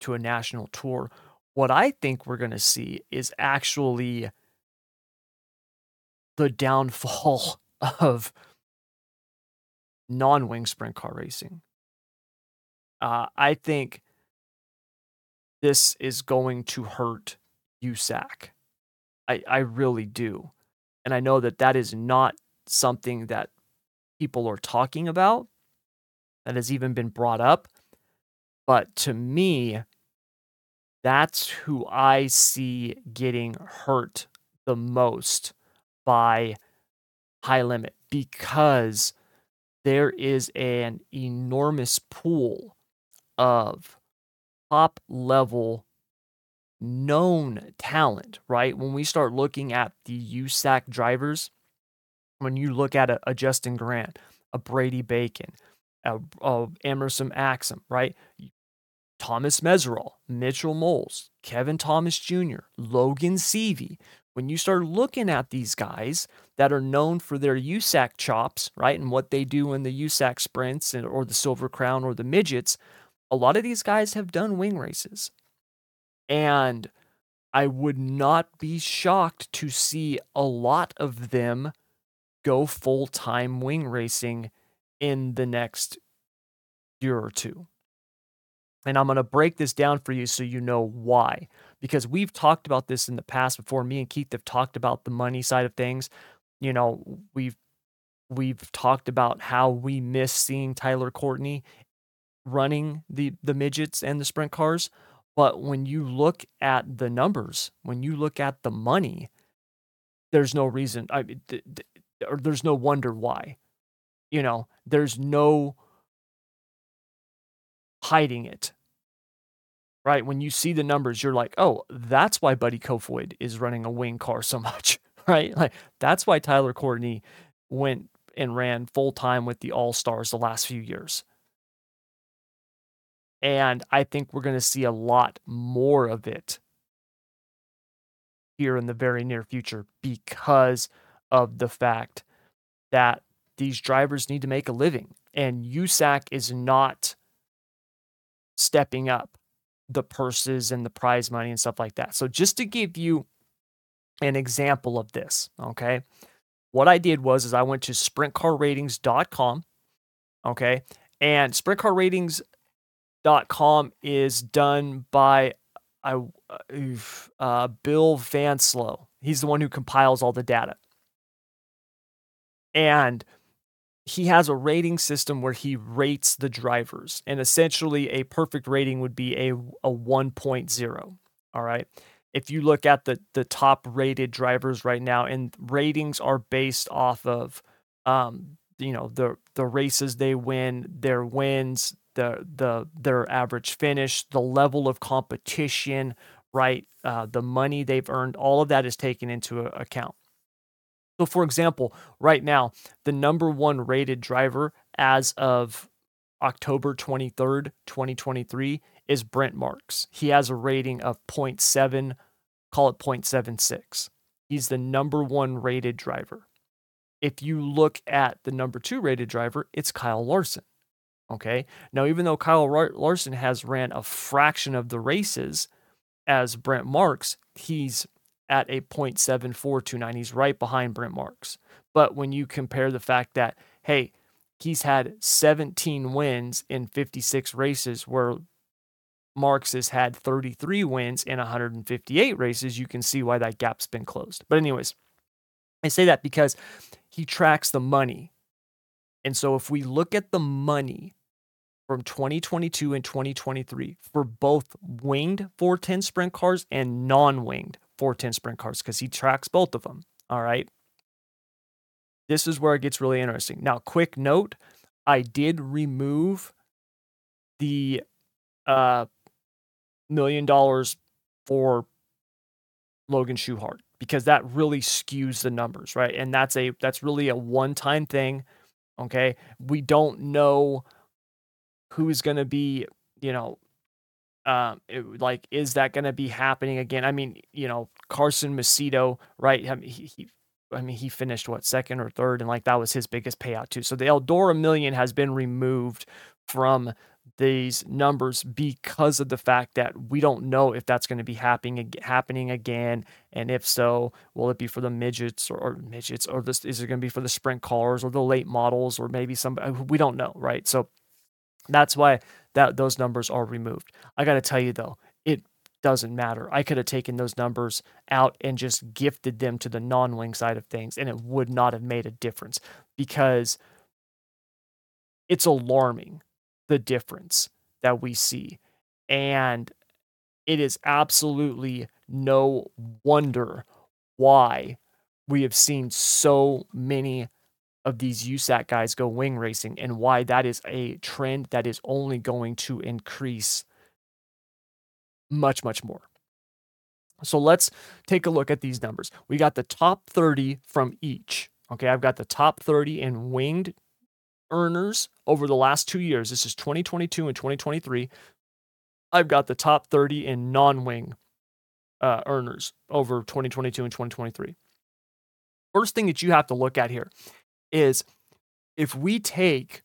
to a national tour, what I think we're going to see is actually the downfall of non-wing sprint car racing. Uh, I think this is going to hurt USAC. I, I really do. And I know that that is not something that people are talking about, that has even been brought up. But to me, that's who I see getting hurt the most by high limit because there is an enormous pool of top level known talent, right? When we start looking at the USAC drivers, when you look at a, a Justin Grant, a Brady Bacon, a, a Emerson Axsom, right? Thomas Meseraull, Mitchel Moles, Kevin Thomas Jr., Logan Seavey, when you start looking at these guys that are known for their USAC chops, right, and what they do in the USAC sprints or the Silver Crown or the midgets, a lot of these guys have done wing races. And I would not be shocked to see a lot of them go full time wing racing in the next year or two. And I'm going to break this down for you so you know why because we've talked about this in the past before. Me and Keith have talked about the money side of things. You know, we've we've talked about how we miss seeing Tyler Courtney running the the midgets and the sprint cars. But when you look at the numbers, when you look at the money, there's no reason. I th- th- or there's no wonder why. You know, there's no hiding it right? When you see the numbers, you're like, oh, that's why Buddy Kofoid is running a wing car so much, right? Like that's why Tyler Courtney went and ran full time with the All Stars the last few years. And I think we're going to see a lot more of it here in the very near future because of the fact that these drivers need to make a living. And USAC is not stepping up the purses and the prize money and stuff like that. So just to give you an example of this, okay? What I did was is I went to sprintcarratings.com, okay? And sprintcarratings.com is done by I uh, Bill Vanslow. He's the one who compiles all the data. And he has a rating system where he rates the drivers. And essentially, a perfect rating would be a, a 1.0. All right. If you look at the, the top rated drivers right now, and ratings are based off of, um, you know, the, the races they win, their wins, the, the, their average finish, the level of competition, right? Uh, the money they've earned, all of that is taken into account. So, for example, right now, the number one rated driver as of October 23rd, 2023 is Brent Marks. He has a rating of 0.7, call it 0.76. He's the number one rated driver. If you look at the number two rated driver, it's Kyle Larson. Okay. Now, even though Kyle Larson has ran a fraction of the races as Brent Marks, he's at a 0.7429. He's right behind Brent Marks. But when you compare the fact that, hey, he's had 17 wins in 56 races, where Marks has had 33 wins in 158 races, you can see why that gap's been closed. But, anyways, I say that because he tracks the money. And so, if we look at the money from 2022 and 2023 for both winged 410 sprint cars and non winged 410 sprint cars because he tracks both of them. All right. This is where it gets really interesting. Now, quick note I did remove the uh, million dollars for Logan Schuchart because that really skews the numbers, right? And that's a that's really a one-time thing. Okay. We don't know who's going to be, you know, um, it, like, is that going to be happening again? I mean, you know, Carson Macedo, right? I mean, he, he, I mean, he finished what second or third, and like that was his biggest payout too. So the Eldora Million has been removed from these numbers because of the fact that we don't know if that's going to be happening happening again, and if so, will it be for the midgets or, or midgets, or this is it going to be for the sprint cars or the late models or maybe some? We don't know, right? So that's why that those numbers are removed. I got to tell you though, it doesn't matter. I could have taken those numbers out and just gifted them to the non-wing side of things and it would not have made a difference because it's alarming the difference that we see. And it is absolutely no wonder why we have seen so many of these USAC guys go wing racing and why that is a trend that is only going to increase much, much more. So let's take a look at these numbers. We got the top 30 from each. Okay, I've got the top 30 in winged earners over the last two years. This is 2022 and 2023. I've got the top 30 in non wing uh, earners over 2022 and 2023. First thing that you have to look at here is if we take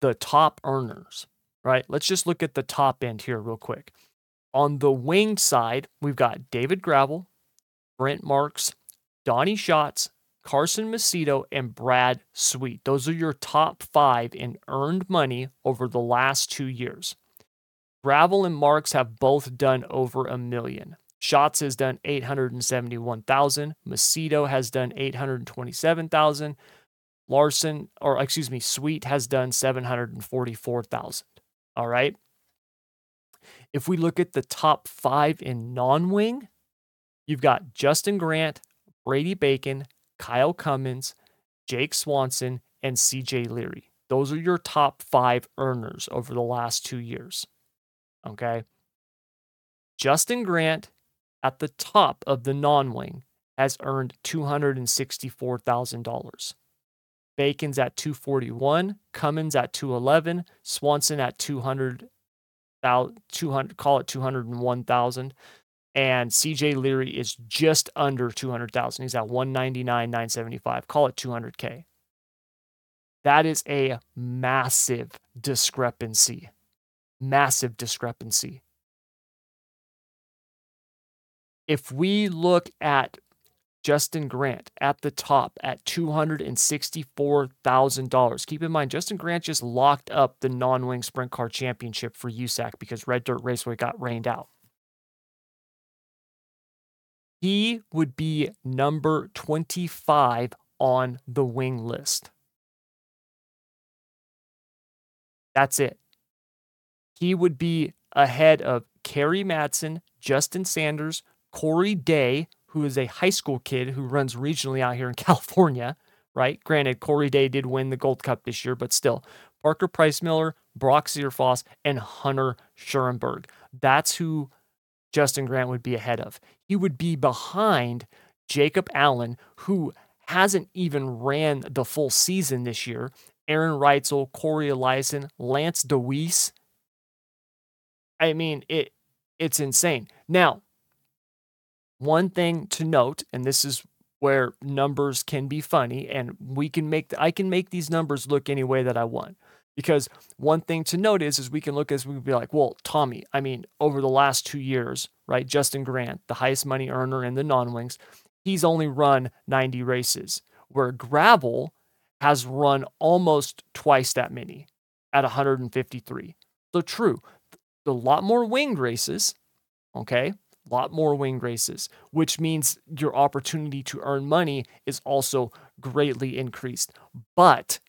the top earners, right? Let's just look at the top end here, real quick. On the wing side, we've got David Gravel, Brent Marks, Donny Schatz, Carson Macedo, and Brad Sweet. Those are your top five in earned money over the last two years. Gravel and Marks have both done over a million. Schatz has done 871,000. Macedo has done 827,000. Larson, or excuse me, Sweet has done 744,000. All right. If we look at the top five in non wing, you've got Justin Grant, Brady Bacon, Kyle Cummins, Jake Swanson, and CJ Leary. Those are your top five earners over the last two years. Okay. Justin Grant at the top of the non wing has earned $264,000. Bacon's at 241, Cummins at 211, Swanson at 200, 200 call it 201,000, and CJ Leary is just under 200,000. He's at 199,975. Call it 200K. That is a massive discrepancy. Massive discrepancy if we look at Justin Grant at the top at $264,000. Keep in mind, Justin Grant just locked up the non wing sprint car championship for USAC because Red Dirt Raceway got rained out. He would be number 25 on the wing list. That's it. He would be ahead of Kerry Madsen, Justin Sanders, Corey Day, who is a high school kid who runs regionally out here in California, right? Granted, Corey Day did win the Gold Cup this year, but still. Parker Price Miller, Brock Zearfoss, and Hunter Schuerenberg. That's who Justin Grant would be ahead of. He would be behind Jacob Allen, who hasn't even ran the full season this year. Aaron Reutzel, Corey Eliason, Lance Dewease. I mean, it it's insane. Now, one thing to note, and this is where numbers can be funny, and we can make I can make these numbers look any way that I want. Because one thing to note is, is we can look as we be like, well, Tommy, I mean, over the last two years, right? Justin Grant, the highest money earner in the non-wings, he's only run 90 races, where Gravel has run almost twice that many at 153. So true, a lot more winged races, okay? A lot more winged races, which means your opportunity to earn money is also greatly increased. But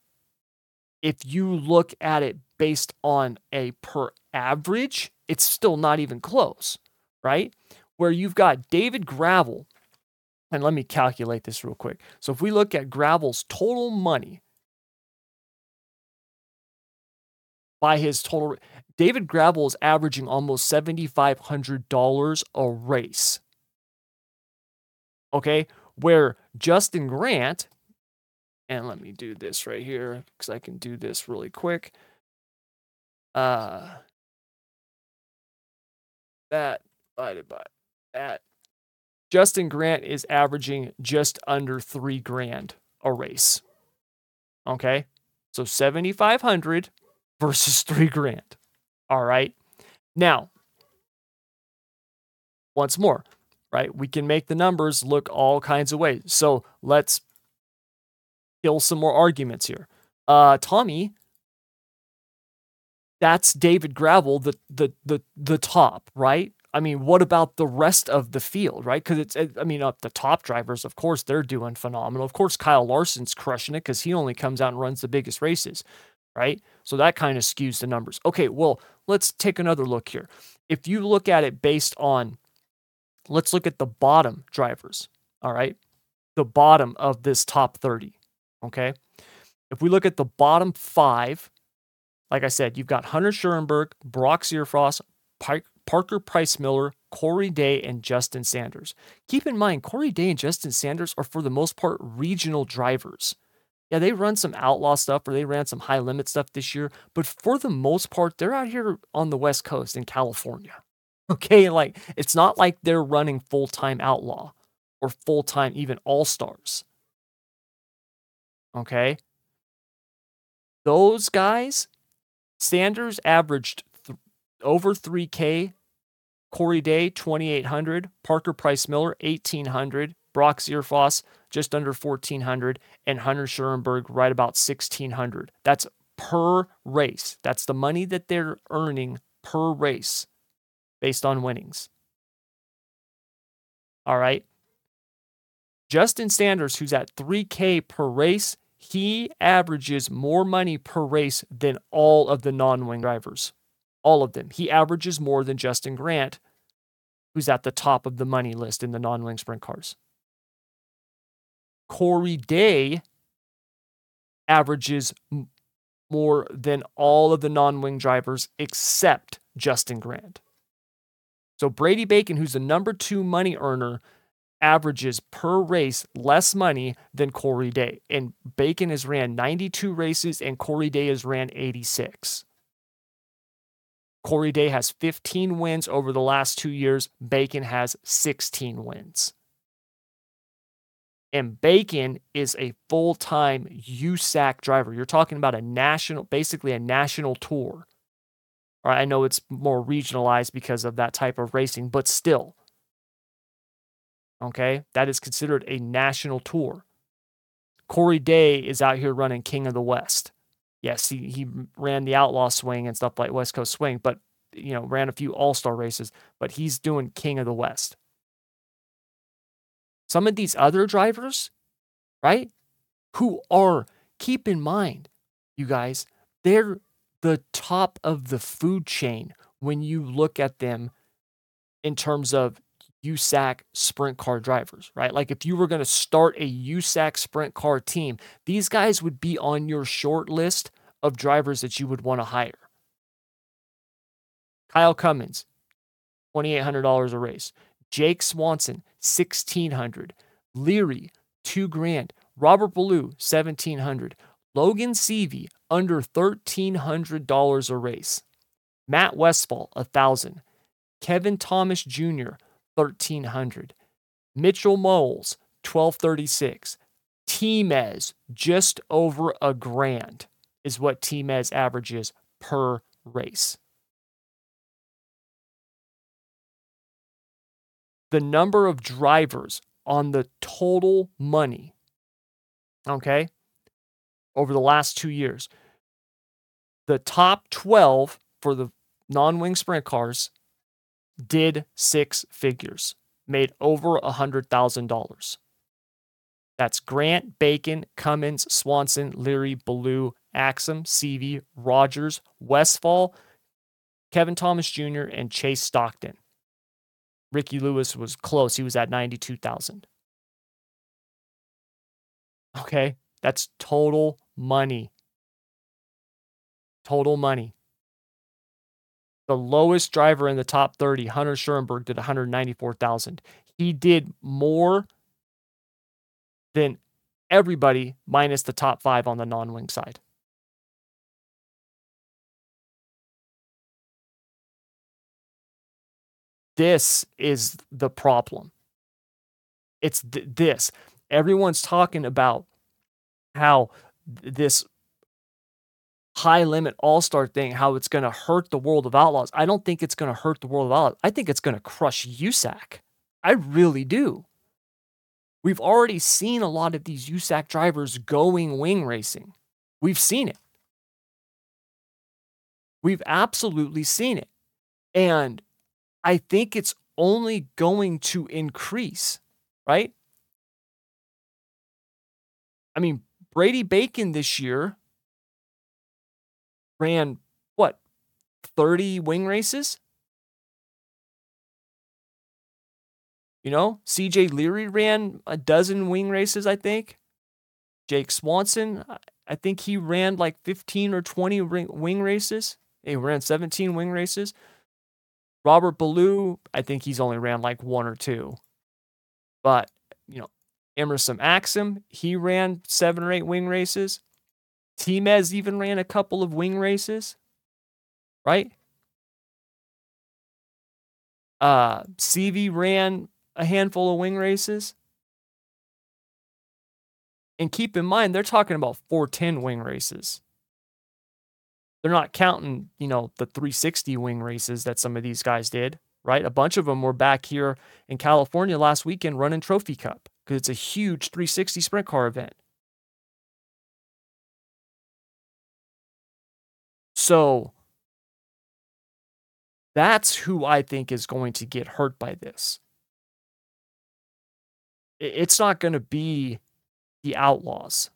if you look at it based on a per average, it's still not even close, right? Where you've got David Gravel, and let me calculate this real quick. So if we look at Gravel's total money by his total, David Gravel is averaging almost $7,500 a race. Okay, where Justin Grant and let me do this right here because I can do this really quick. Uh, that divided by that. Justin Grant is averaging just under three grand a race. Okay. So 7,500 versus three grand. All right. Now, once more, right? We can make the numbers look all kinds of ways. So let's kill some more arguments here. Uh, Tommy, that's David Gravel, the the the the top, right? I mean, what about the rest of the field, right? Because it's, I mean, up the top drivers, of course, they're doing phenomenal. Of course, Kyle Larson's crushing it because he only comes out and runs the biggest races, right? So that kind of skews the numbers. Okay, well, let's take another look here. If you look at it based on, let's look at the bottom drivers, all right? The bottom of this top 30. Okay. If we look at the bottom five, like I said, you've got Hunter Schuerenberg, Brock Zearfoss, Parker Price Miller, Corey Day, and Justin Sanders. Keep in mind, Corey Day and Justin Sanders are for the most part regional drivers. Yeah, they run some outlaw stuff or they ran some high limit stuff this year, but for the most part, they're out here on the West Coast in California. Okay, like it's not like they're running full time outlaw or full time even all stars. Okay. Those guys, Sanders averaged th- over 3K. Corey Day, 2,800. Parker Price Miller, 1,800. Brock Zearfoss, just under 1,400. And Hunter Schuerenberg, right about 1,600. That's per race. That's the money that they're earning per race based on winnings. All right. Justin Sanders, who's at 3K per race, he averages more money per race than all of the non wing drivers. All of them. He averages more than Justin Grant, who's at the top of the money list in the non wing sprint cars. Corey Day averages more than all of the non wing drivers except Justin Grant. So Brady Bacon, who's the number two money earner, averages per race less money than Corey Day. And Bacon has ran 92 races and Corey Day has ran 86. Corey Day has 15 wins over the last two years. Bacon has 16 wins. And Bacon is a full time USAC driver. You're talking about a national, basically a national tour. All right, I know it's more regionalized because of that type of racing, but still, Okay. That is considered a national tour. Corey Day is out here running King of the West. Yes, he, he ran the outlaw swing and stuff like West Coast swing, but you know, ran a few all-star races, but he's doing King of the West. Some of these other drivers, right? who are, keep in mind, you guys, they're the top of the food chain when you look at them in terms of USAC sprint car drivers, right? Like if you were going to start a USAC sprint car team, these guys would be on your short list of drivers that you would want to hire. Kyle Cummins, $2,800 a race. Jake Swanson, 1600 Leary, two grand. Robert Ballou, 1700 Logan Seavey, under $1,300 a race. Matt Westfall, 1000 Kevin Thomas Jr., 1300 Mitchel Moles, 1236 T-Mez, just over a grand is what T-Mez averages per race. The number of drivers on the total money, okay, over the last two years, the top 12 for the non wing sprint cars did six figures, made over a $100,000. That's Grant, Bacon, Cummins, Swanson, Leary, Ballou, Axsom, Seavey, Rogers, Westfall, Kevin Thomas Jr., and Chase Stockton. Ricky Lewis was close. He was at 92,000. Okay, that's total money. Total money. The lowest driver in the top 30, Hunter Schuerenberg, did 194,000. He did more than everybody minus the top five on the non wing side. This is the problem. It's th- this. Everyone's talking about how this high limit all star thing, how it's going to hurt the world of outlaws. I don't think it's going to hurt the world of outlaws. I think it's going to crush USAC. I really do. We've already seen a lot of these USAC drivers going wing racing. We've seen it. We've absolutely seen it. And I think it's only going to increase, right? I mean, Brady Bacon this year ran what 30 wing races? You know cj leary ran a dozen wing races i think. Jake swanson i think he ran like 15 or 20 wing races. He ran 17 wing races robert ballou i think he's only ran like one or two but you know emerson axsom he ran seven or eight wing races T-Mez even ran a couple of wing races, right? Uh, Seavey ran a handful of wing races. And keep in mind, they're talking about 410 wing races. They're not counting, you know, the 360 wing races that some of these guys did, right? A bunch of them were back here in California last weekend running Trophy Cup because it's a huge 360 sprint car event. So that's who I think is going to get hurt by this. It's not going to be the Outlaws.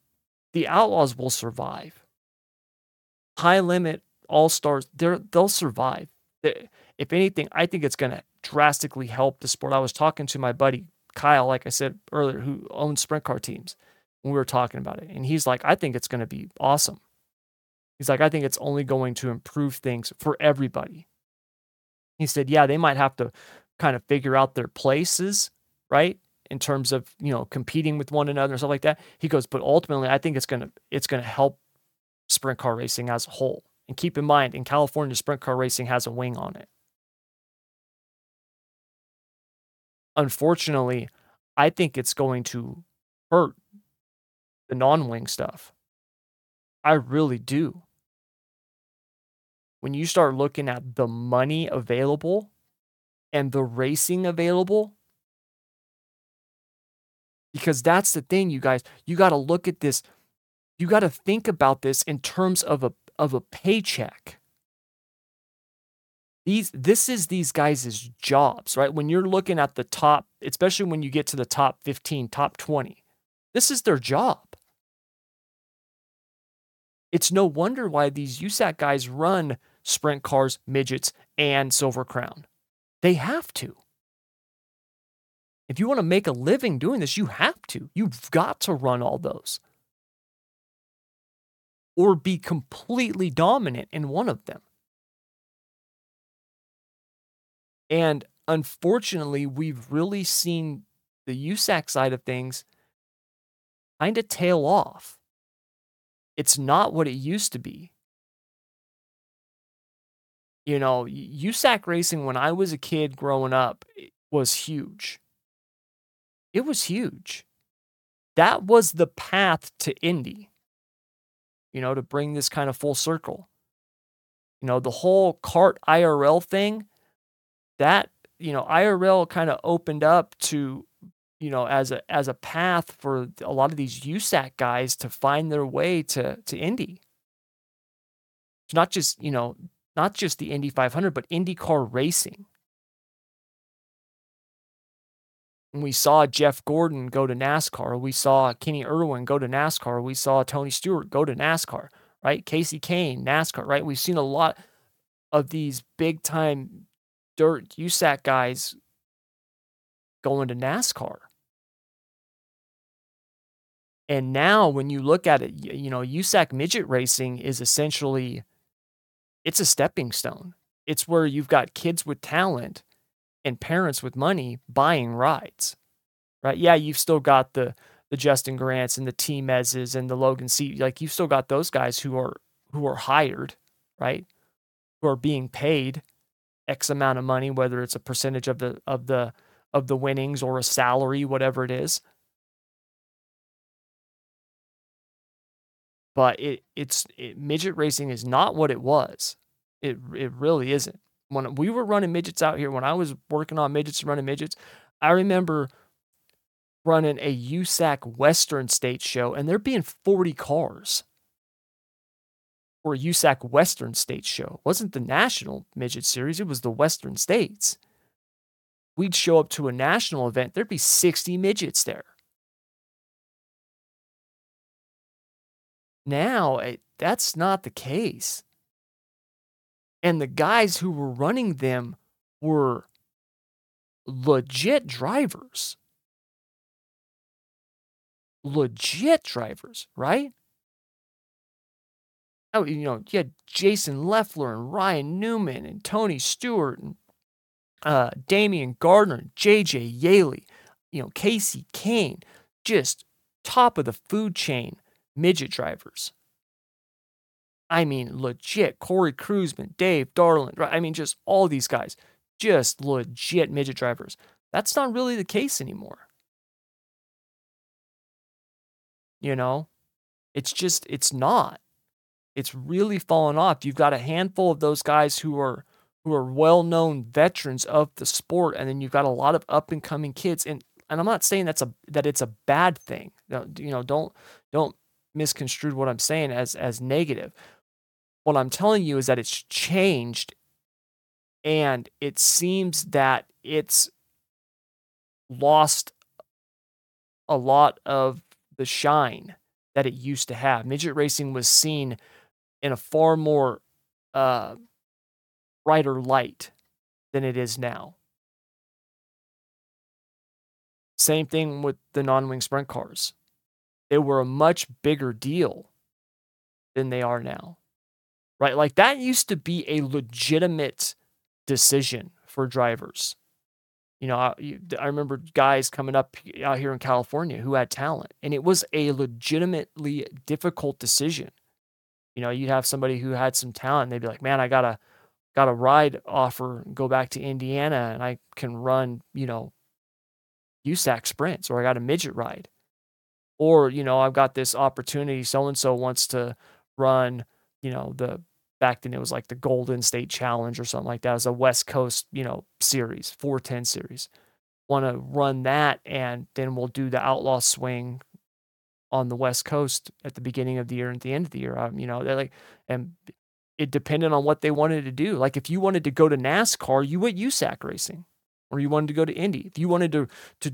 The Outlaws will survive. High limit all stars, they'll survive. If anything, I think it's going to drastically help the sport. I was talking to my buddy Kyle, like I said earlier, who owns sprint car teams when we were talking about it. And he's like, I think it's going to be awesome. He's like, I think it's only going to improve things for everybody. He said, yeah, they might have to kind of figure out their places, right? In terms of, you know, competing with one another and stuff like that. He goes, but ultimately I think it's gonna it's gonna help sprint car racing as a whole. And keep in mind, in California, sprint car racing has a wing on it. Unfortunately, I think it's going to hurt the non wing stuff. I really do when you start looking at the money available and the racing available, because that's the thing, you guys, you got to look at this. You got to think about this in terms of a of a paycheck. These this is these guys' jobs, right? When you're looking at the top, especially when you get to the top 15, top 20, this is their job. It's no wonder why these USAC guys run sprint cars, midgets, and Silver Crown. They have to. If you want to make a living doing this, you have to. You've got to run all those or be completely dominant in one of them. And unfortunately, we've really seen the USAC side of things kind of tail off. It's not what it used to be. You know, USAC racing when I was a kid growing up was huge. It was huge. That was the path to Indy, you know, to bring this kind of full circle. You know, the whole CART IRL thing, that, you know, IRL kind of opened up to, you know, as a as a path for a lot of these USAC guys to find their way to to Indy. It's not just, you know, not just the Indy 500, but IndyCar racing. We saw Jeff Gordon go to NASCAR. We saw Kenny Irwin go to NASCAR. We saw Tony Stewart go to NASCAR, right? Casey Kahne, NASCAR, right? We've seen a lot of these big time dirt USAC guys going to NASCAR. And now when you look at it, you know, USAC midget racing is essentially it's a stepping stone. It's where you've got kids with talent and parents with money buying rides. Right? Yeah, you've still got the the Justin Grants and the T Mezzes and the Logan C. Like you've still got those guys who are who are hired, right? Who are being paid X amount of money, whether it's a percentage of the of the of the winnings or a salary, whatever it is. but it it's it, midget racing is not what it was. It it really isn't. When we were running midgets out here, when I was working on midgets and running midgets, I remember running a USAC Western State show, and there being 40 cars for a USAC Western State show. It wasn't the national midget series, it was the Western States. We'd show up to a national event, there'd be 60 midgets there. Now, it, that's not the case. And the guys who were running them were legit drivers. Legit drivers, right? Oh, you know, you had Jason Leffler and Ryan Newman and Tony Stewart and uh, Damion Gardner and JJ Yeley, you know, Casey Kahne, just top of the food chain midget drivers. I mean, legit Cory Kruseman, Dave Darland, right? I mean, just all these guys, just legit midget drivers. That's not really the case anymore. You know, it's just, it's not. It's really fallen off. You've got a handful of those guys who are who are well-known veterans of the sport, and then you've got a lot of up-and-coming kids. And and I'm not saying that's a that it's a bad thing. You know, don't don't misconstrued what I'm saying as as negative. What I'm telling you is that it's changed and it seems that it's lost a lot of the shine that it used to have. Midget racing was seen in a far more uh, brighter light than it is now. Same thing with the non wing sprint cars they were a much bigger deal than they are now. Right? Like that used to be a legitimate decision for drivers. You know, I, I, remember guys coming up out here in California who had talent, and it was a legitimately difficult decision. You know, you'd have somebody who had some talent, they'd be like, "Man, I got a got a ride offer, go back to Indiana, and I can run, you know, USAC sprints, or I got a midget ride." or you know i've got this opportunity so and so wants to run you know the back then it was like the golden state challenge or something like that. Was a west coast you know series 410 series. Want to run that and then we'll do the outlaw swing on the west coast at the beginning of the year and at the end of the year. Um, you know they're like and it depended on what they wanted to do. Like if you wanted to go to nascar you went usac racing or you wanted to go to indy. If you wanted to to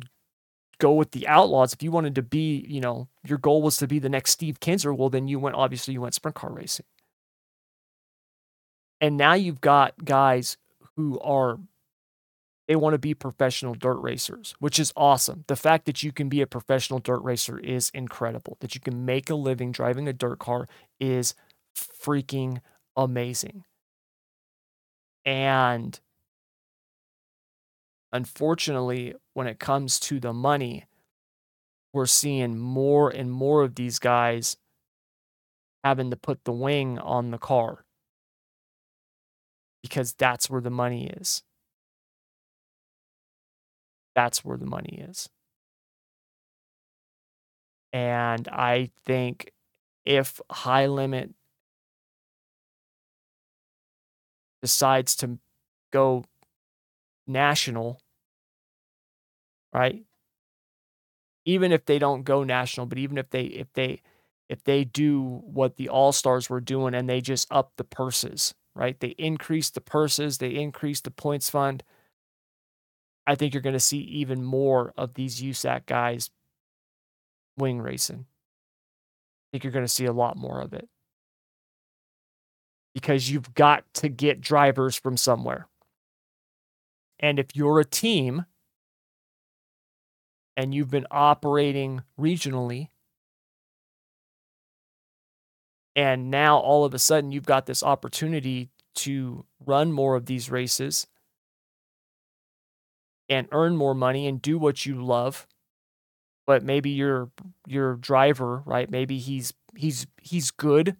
go with the Outlaws, if you wanted to be, you know, your goal was to be the next Steve Kinser, well, then you went, obviously, you went sprint car racing. And now you've got guys who are, they want to be professional dirt racers, which is awesome. The fact that you can be a professional dirt racer is incredible. That you can make a living driving a dirt car is freaking amazing. And unfortunately, when it comes to the money, we're seeing more and more of these guys having to put the wing on the car because that's where the money is. That's where the money is. And I think if High Limit decides to go national, right? Even if they don't go national, but even if they if they if they do what the All-Stars were doing and they just up the purses, right? They increase the purses, they increase the points fund. I think you're going to see even more of these USAC guys wing racing. I think you're going to see a lot more of it. Because you've got to get drivers from somewhere. And if you're a team and you've been operating regionally, and now all of a sudden you've got this opportunity to run more of these races and earn more money and do what you love but maybe your your driver right maybe he's he's he's good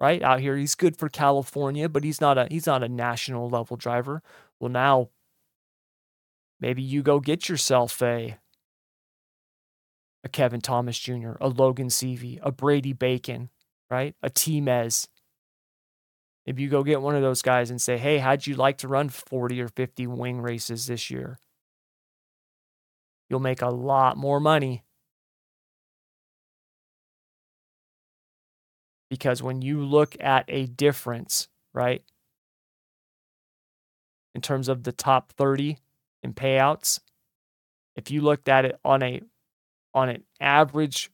right out here he's good for California but he's not a he's not a national level driver well now Maybe you go get yourself a a Kevin Thomas Jr., a Logan Seavey, a Brady Bacon, right? A T-Mez. Maybe you go get one of those guys and say, hey, how'd you like to run 40 or 50 wing races this year? You'll make a lot more money. Because when you look at a difference, right, in terms of the top 30 in payouts, if you looked at it on a on an average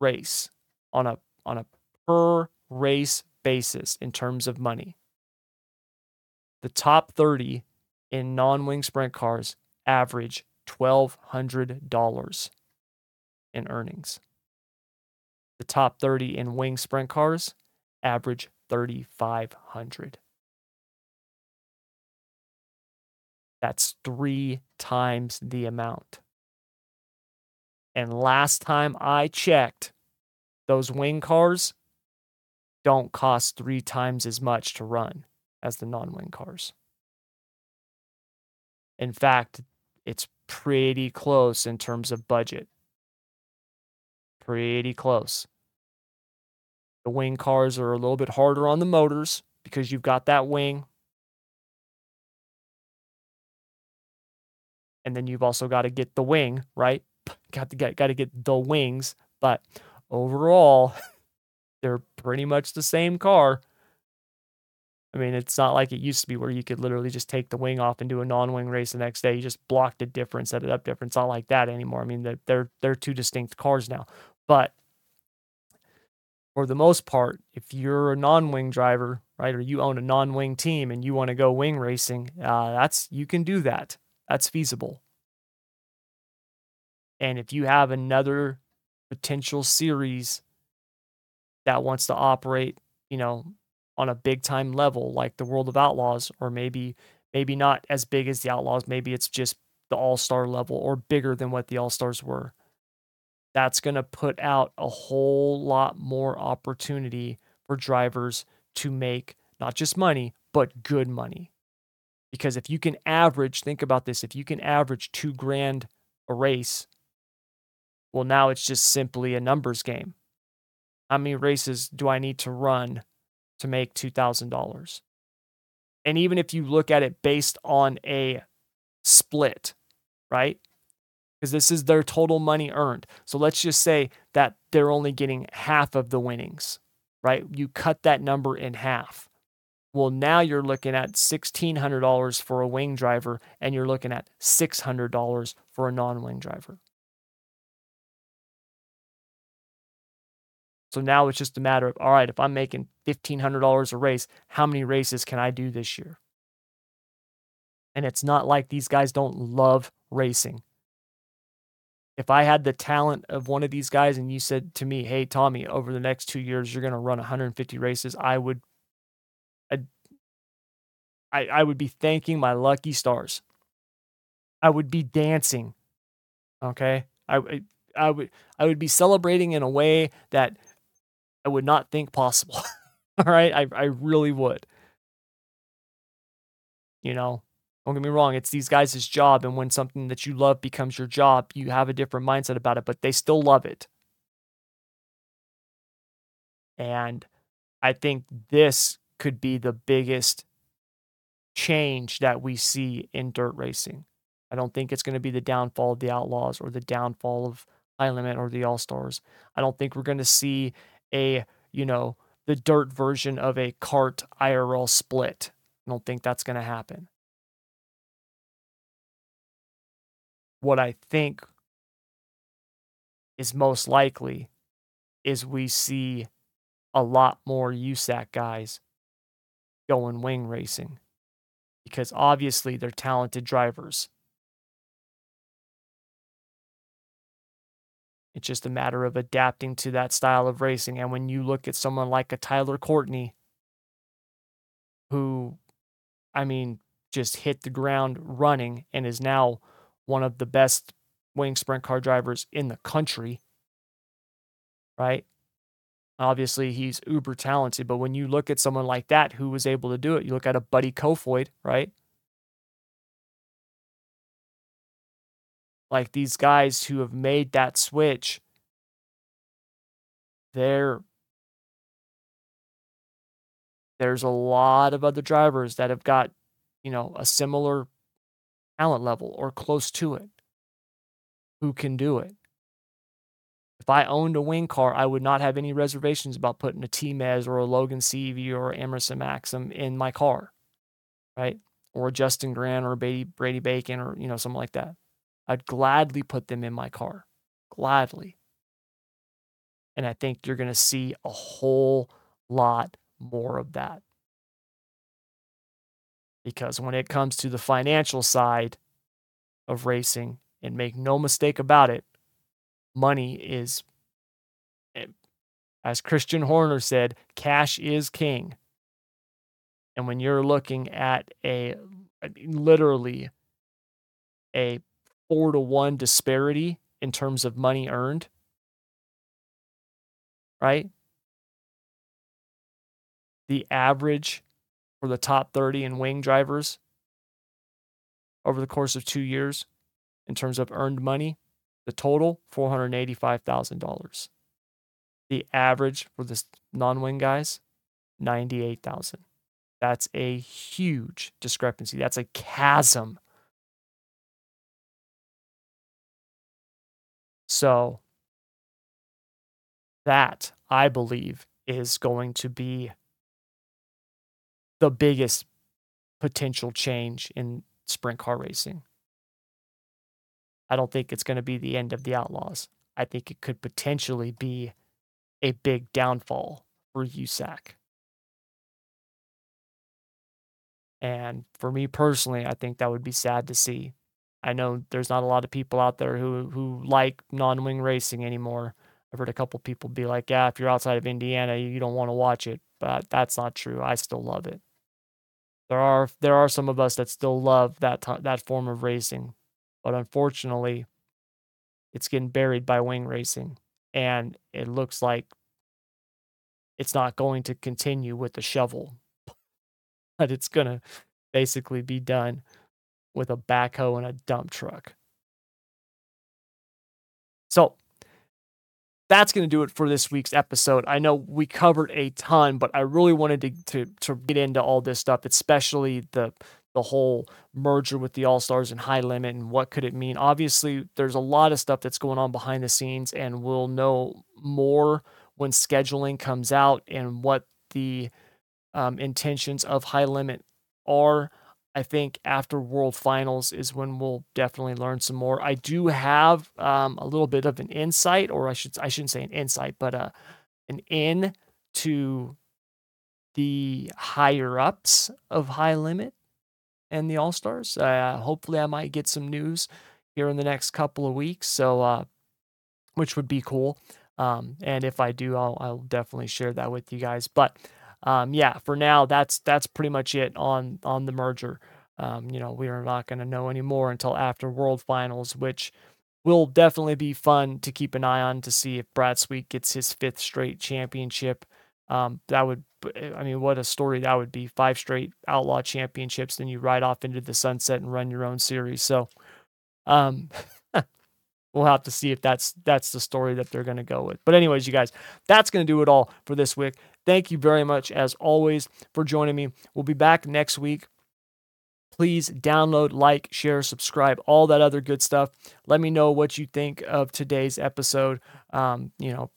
race, on a on a per race basis in terms of money, the top 30 in non-wing sprint cars average $1200 in earnings. The top 30 in wing sprint cars average 3500. That's three times the amount. And last time I checked, those wing cars don't cost three times as much to run as the non wing cars. In fact, it's pretty close in terms of budget. Pretty close. The wing cars are a little bit harder on the motors because you've got that wing and then you've also got to get the wing right. Got to get got to get the wings, but overall, they're pretty much the same car. I mean, it's not like it used to be where you could literally just take the wing off and do a non-wing race the next day. You just block the difference, set it up different. It's not like that anymore. I mean, they're they're, two distinct cars now. But for the most part, if you're a non-wing driver, right, or you own a non-wing team and you want to go wing racing, uh, that's you can do that that's feasible. And if you have another potential series that wants to operate, you know, on a big time level like the World of Outlaws or maybe maybe not as big as the Outlaws, maybe it's just the All-Star level or bigger than what the All-Stars were. That's going to put out a whole lot more opportunity for drivers to make not just money, but good money. Because if you can average, think about this, if you can average two grand a race, well, now it's just simply a numbers game. How many races do I need to run to make $2,000? And even if you look at it based on a split, right? Because this is their total money earned. So let's just say that they're only getting half of the winnings, right? You cut that number in half. Well, now you're looking at $1,600 for a wing driver and you're looking at $600 for a non wing driver. So now it's just a matter of all right, if I'm making $1,500 a race, how many races can I do this year? And it's not like these guys don't love racing. If I had the talent of one of these guys and you said to me, "Hey Tommy, over the next 2 years you're going to run 150 races," I would I I would be thanking my lucky stars. I would be dancing. Okay? I, I would I would be celebrating in a way that I would not think possible. All right? I I really would. You know, don't get me wrong, it's these guys' job. And when something that you love becomes your job, you have a different mindset about it, but they still love it. And I think this could be the biggest change that we see in dirt racing. I don't think it's going to be the downfall of the Outlaws or the downfall of High Limit or the All Stars. I don't think we're going to see a, you know, the dirt version of a CART IRL split. I don't think that's going to happen. what I think is most likely is we see a lot more USAC guys going wing racing because obviously they're talented drivers. It's just a matter of adapting to that style of racing. And when you look at someone like a Tyler Courtney, who, I mean, just hit the ground running and is now one of the best wing sprint car drivers in the country, right? Obviously, he's uber talented, but when you look at someone like that who was able to do it, you look at a Buddy Kofoid, right? Like these guys who have made that switch, they're there's a lot of other drivers that have got, you know, a similar talent level or close to it who can do it. If I owned a wing car, I would not have any reservations about putting a T-Mez or a Logan Seavey or Emerson Axsom in my car, right? Or Justin Grant or Brady, Brady Bacon or, you know, something like that. I'd gladly put them in my car. Gladly. And I think you're going to see a whole lot more of that because when it comes to the financial side of racing, and make no mistake about it, money is, eh, as Christian Horner said, cash is king. And when you're looking at a literally a four to one disparity in terms of money earned, right? The average for the top 30 in wing drivers over the course of two years in terms of earned money. The total, $485,000. The average for the non wing guys, 98,000. That's a huge discrepancy. That's a chasm. So, that I believe is going to be the biggest potential change in sprint car racing. I don't think it's going to be the end of the Outlaws. I think it could potentially be a big downfall for USAC. And for me personally, I think that would be sad to see. I know there's not a lot of people out there who who like non-wing racing anymore. I've heard a couple people be like, "Yeah, if you're outside of Indiana, you don't want to watch it." But that's not true. I still love it. There are there are some of us that still love that t- that form of racing, but unfortunately, it's getting buried by wing racing, and it looks like it's not going to continue with the shovel, but it's gonna basically be done with a backhoe and a dump truck. So that's going to do it for this week's episode. I know we covered a ton, but I really wanted to, to, to get into all this stuff, especially the the whole merger with the All Stars and High Limit and what could it mean. Obviously, there's a lot of stuff that's going on behind the scenes, and we'll know more when scheduling comes out and what the um, intentions of High Limit are. I think after World Finals is when we'll definitely learn some more. I do have um, a little bit of an insight, or I should I shouldn't say an insight, but uh, an in to the higher ups of High Limit and the All Stars. Uh, hopefully, I might get some news here in the next couple of weeks. So, uh, which would be cool. Um, and if I do, I'll, I'll definitely share that with you guys. But um, yeah, for now, that's that's pretty much it on on the merger. Um, you know, we are not going to know anymore until after World Finals, which will definitely be fun to keep an eye on to see if Brad Sweet gets his fifth straight championship. Um, that would, I mean, what a story that would be. Five straight Outlaw championships, then you ride off into the sunset and run your own series. So, um, we'll have to see if that's that's the story that they're going to go with. But anyways, you guys, that's going to do it all for this week. Thank you very much as always for joining me. We'll be back next week. Please download, like, share, subscribe, all that other good stuff. Let me know what you think of today's episode. Um, you know,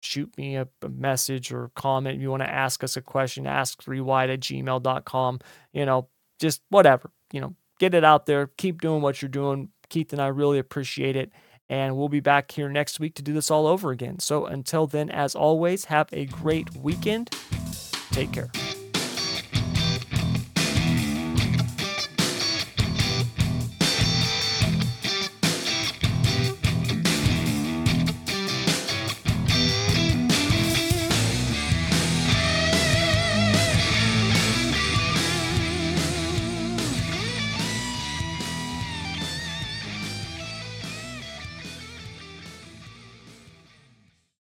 shoot me a, a, message or comment. If you want to ask us a question, ask 3wide at gmail.com. You know, just whatever. You know, get it out there. Keep doing what you're doing. Keith and I really appreciate it. And we'll be back here next week to do this all over again. So until then, as always, have a great weekend. Take care.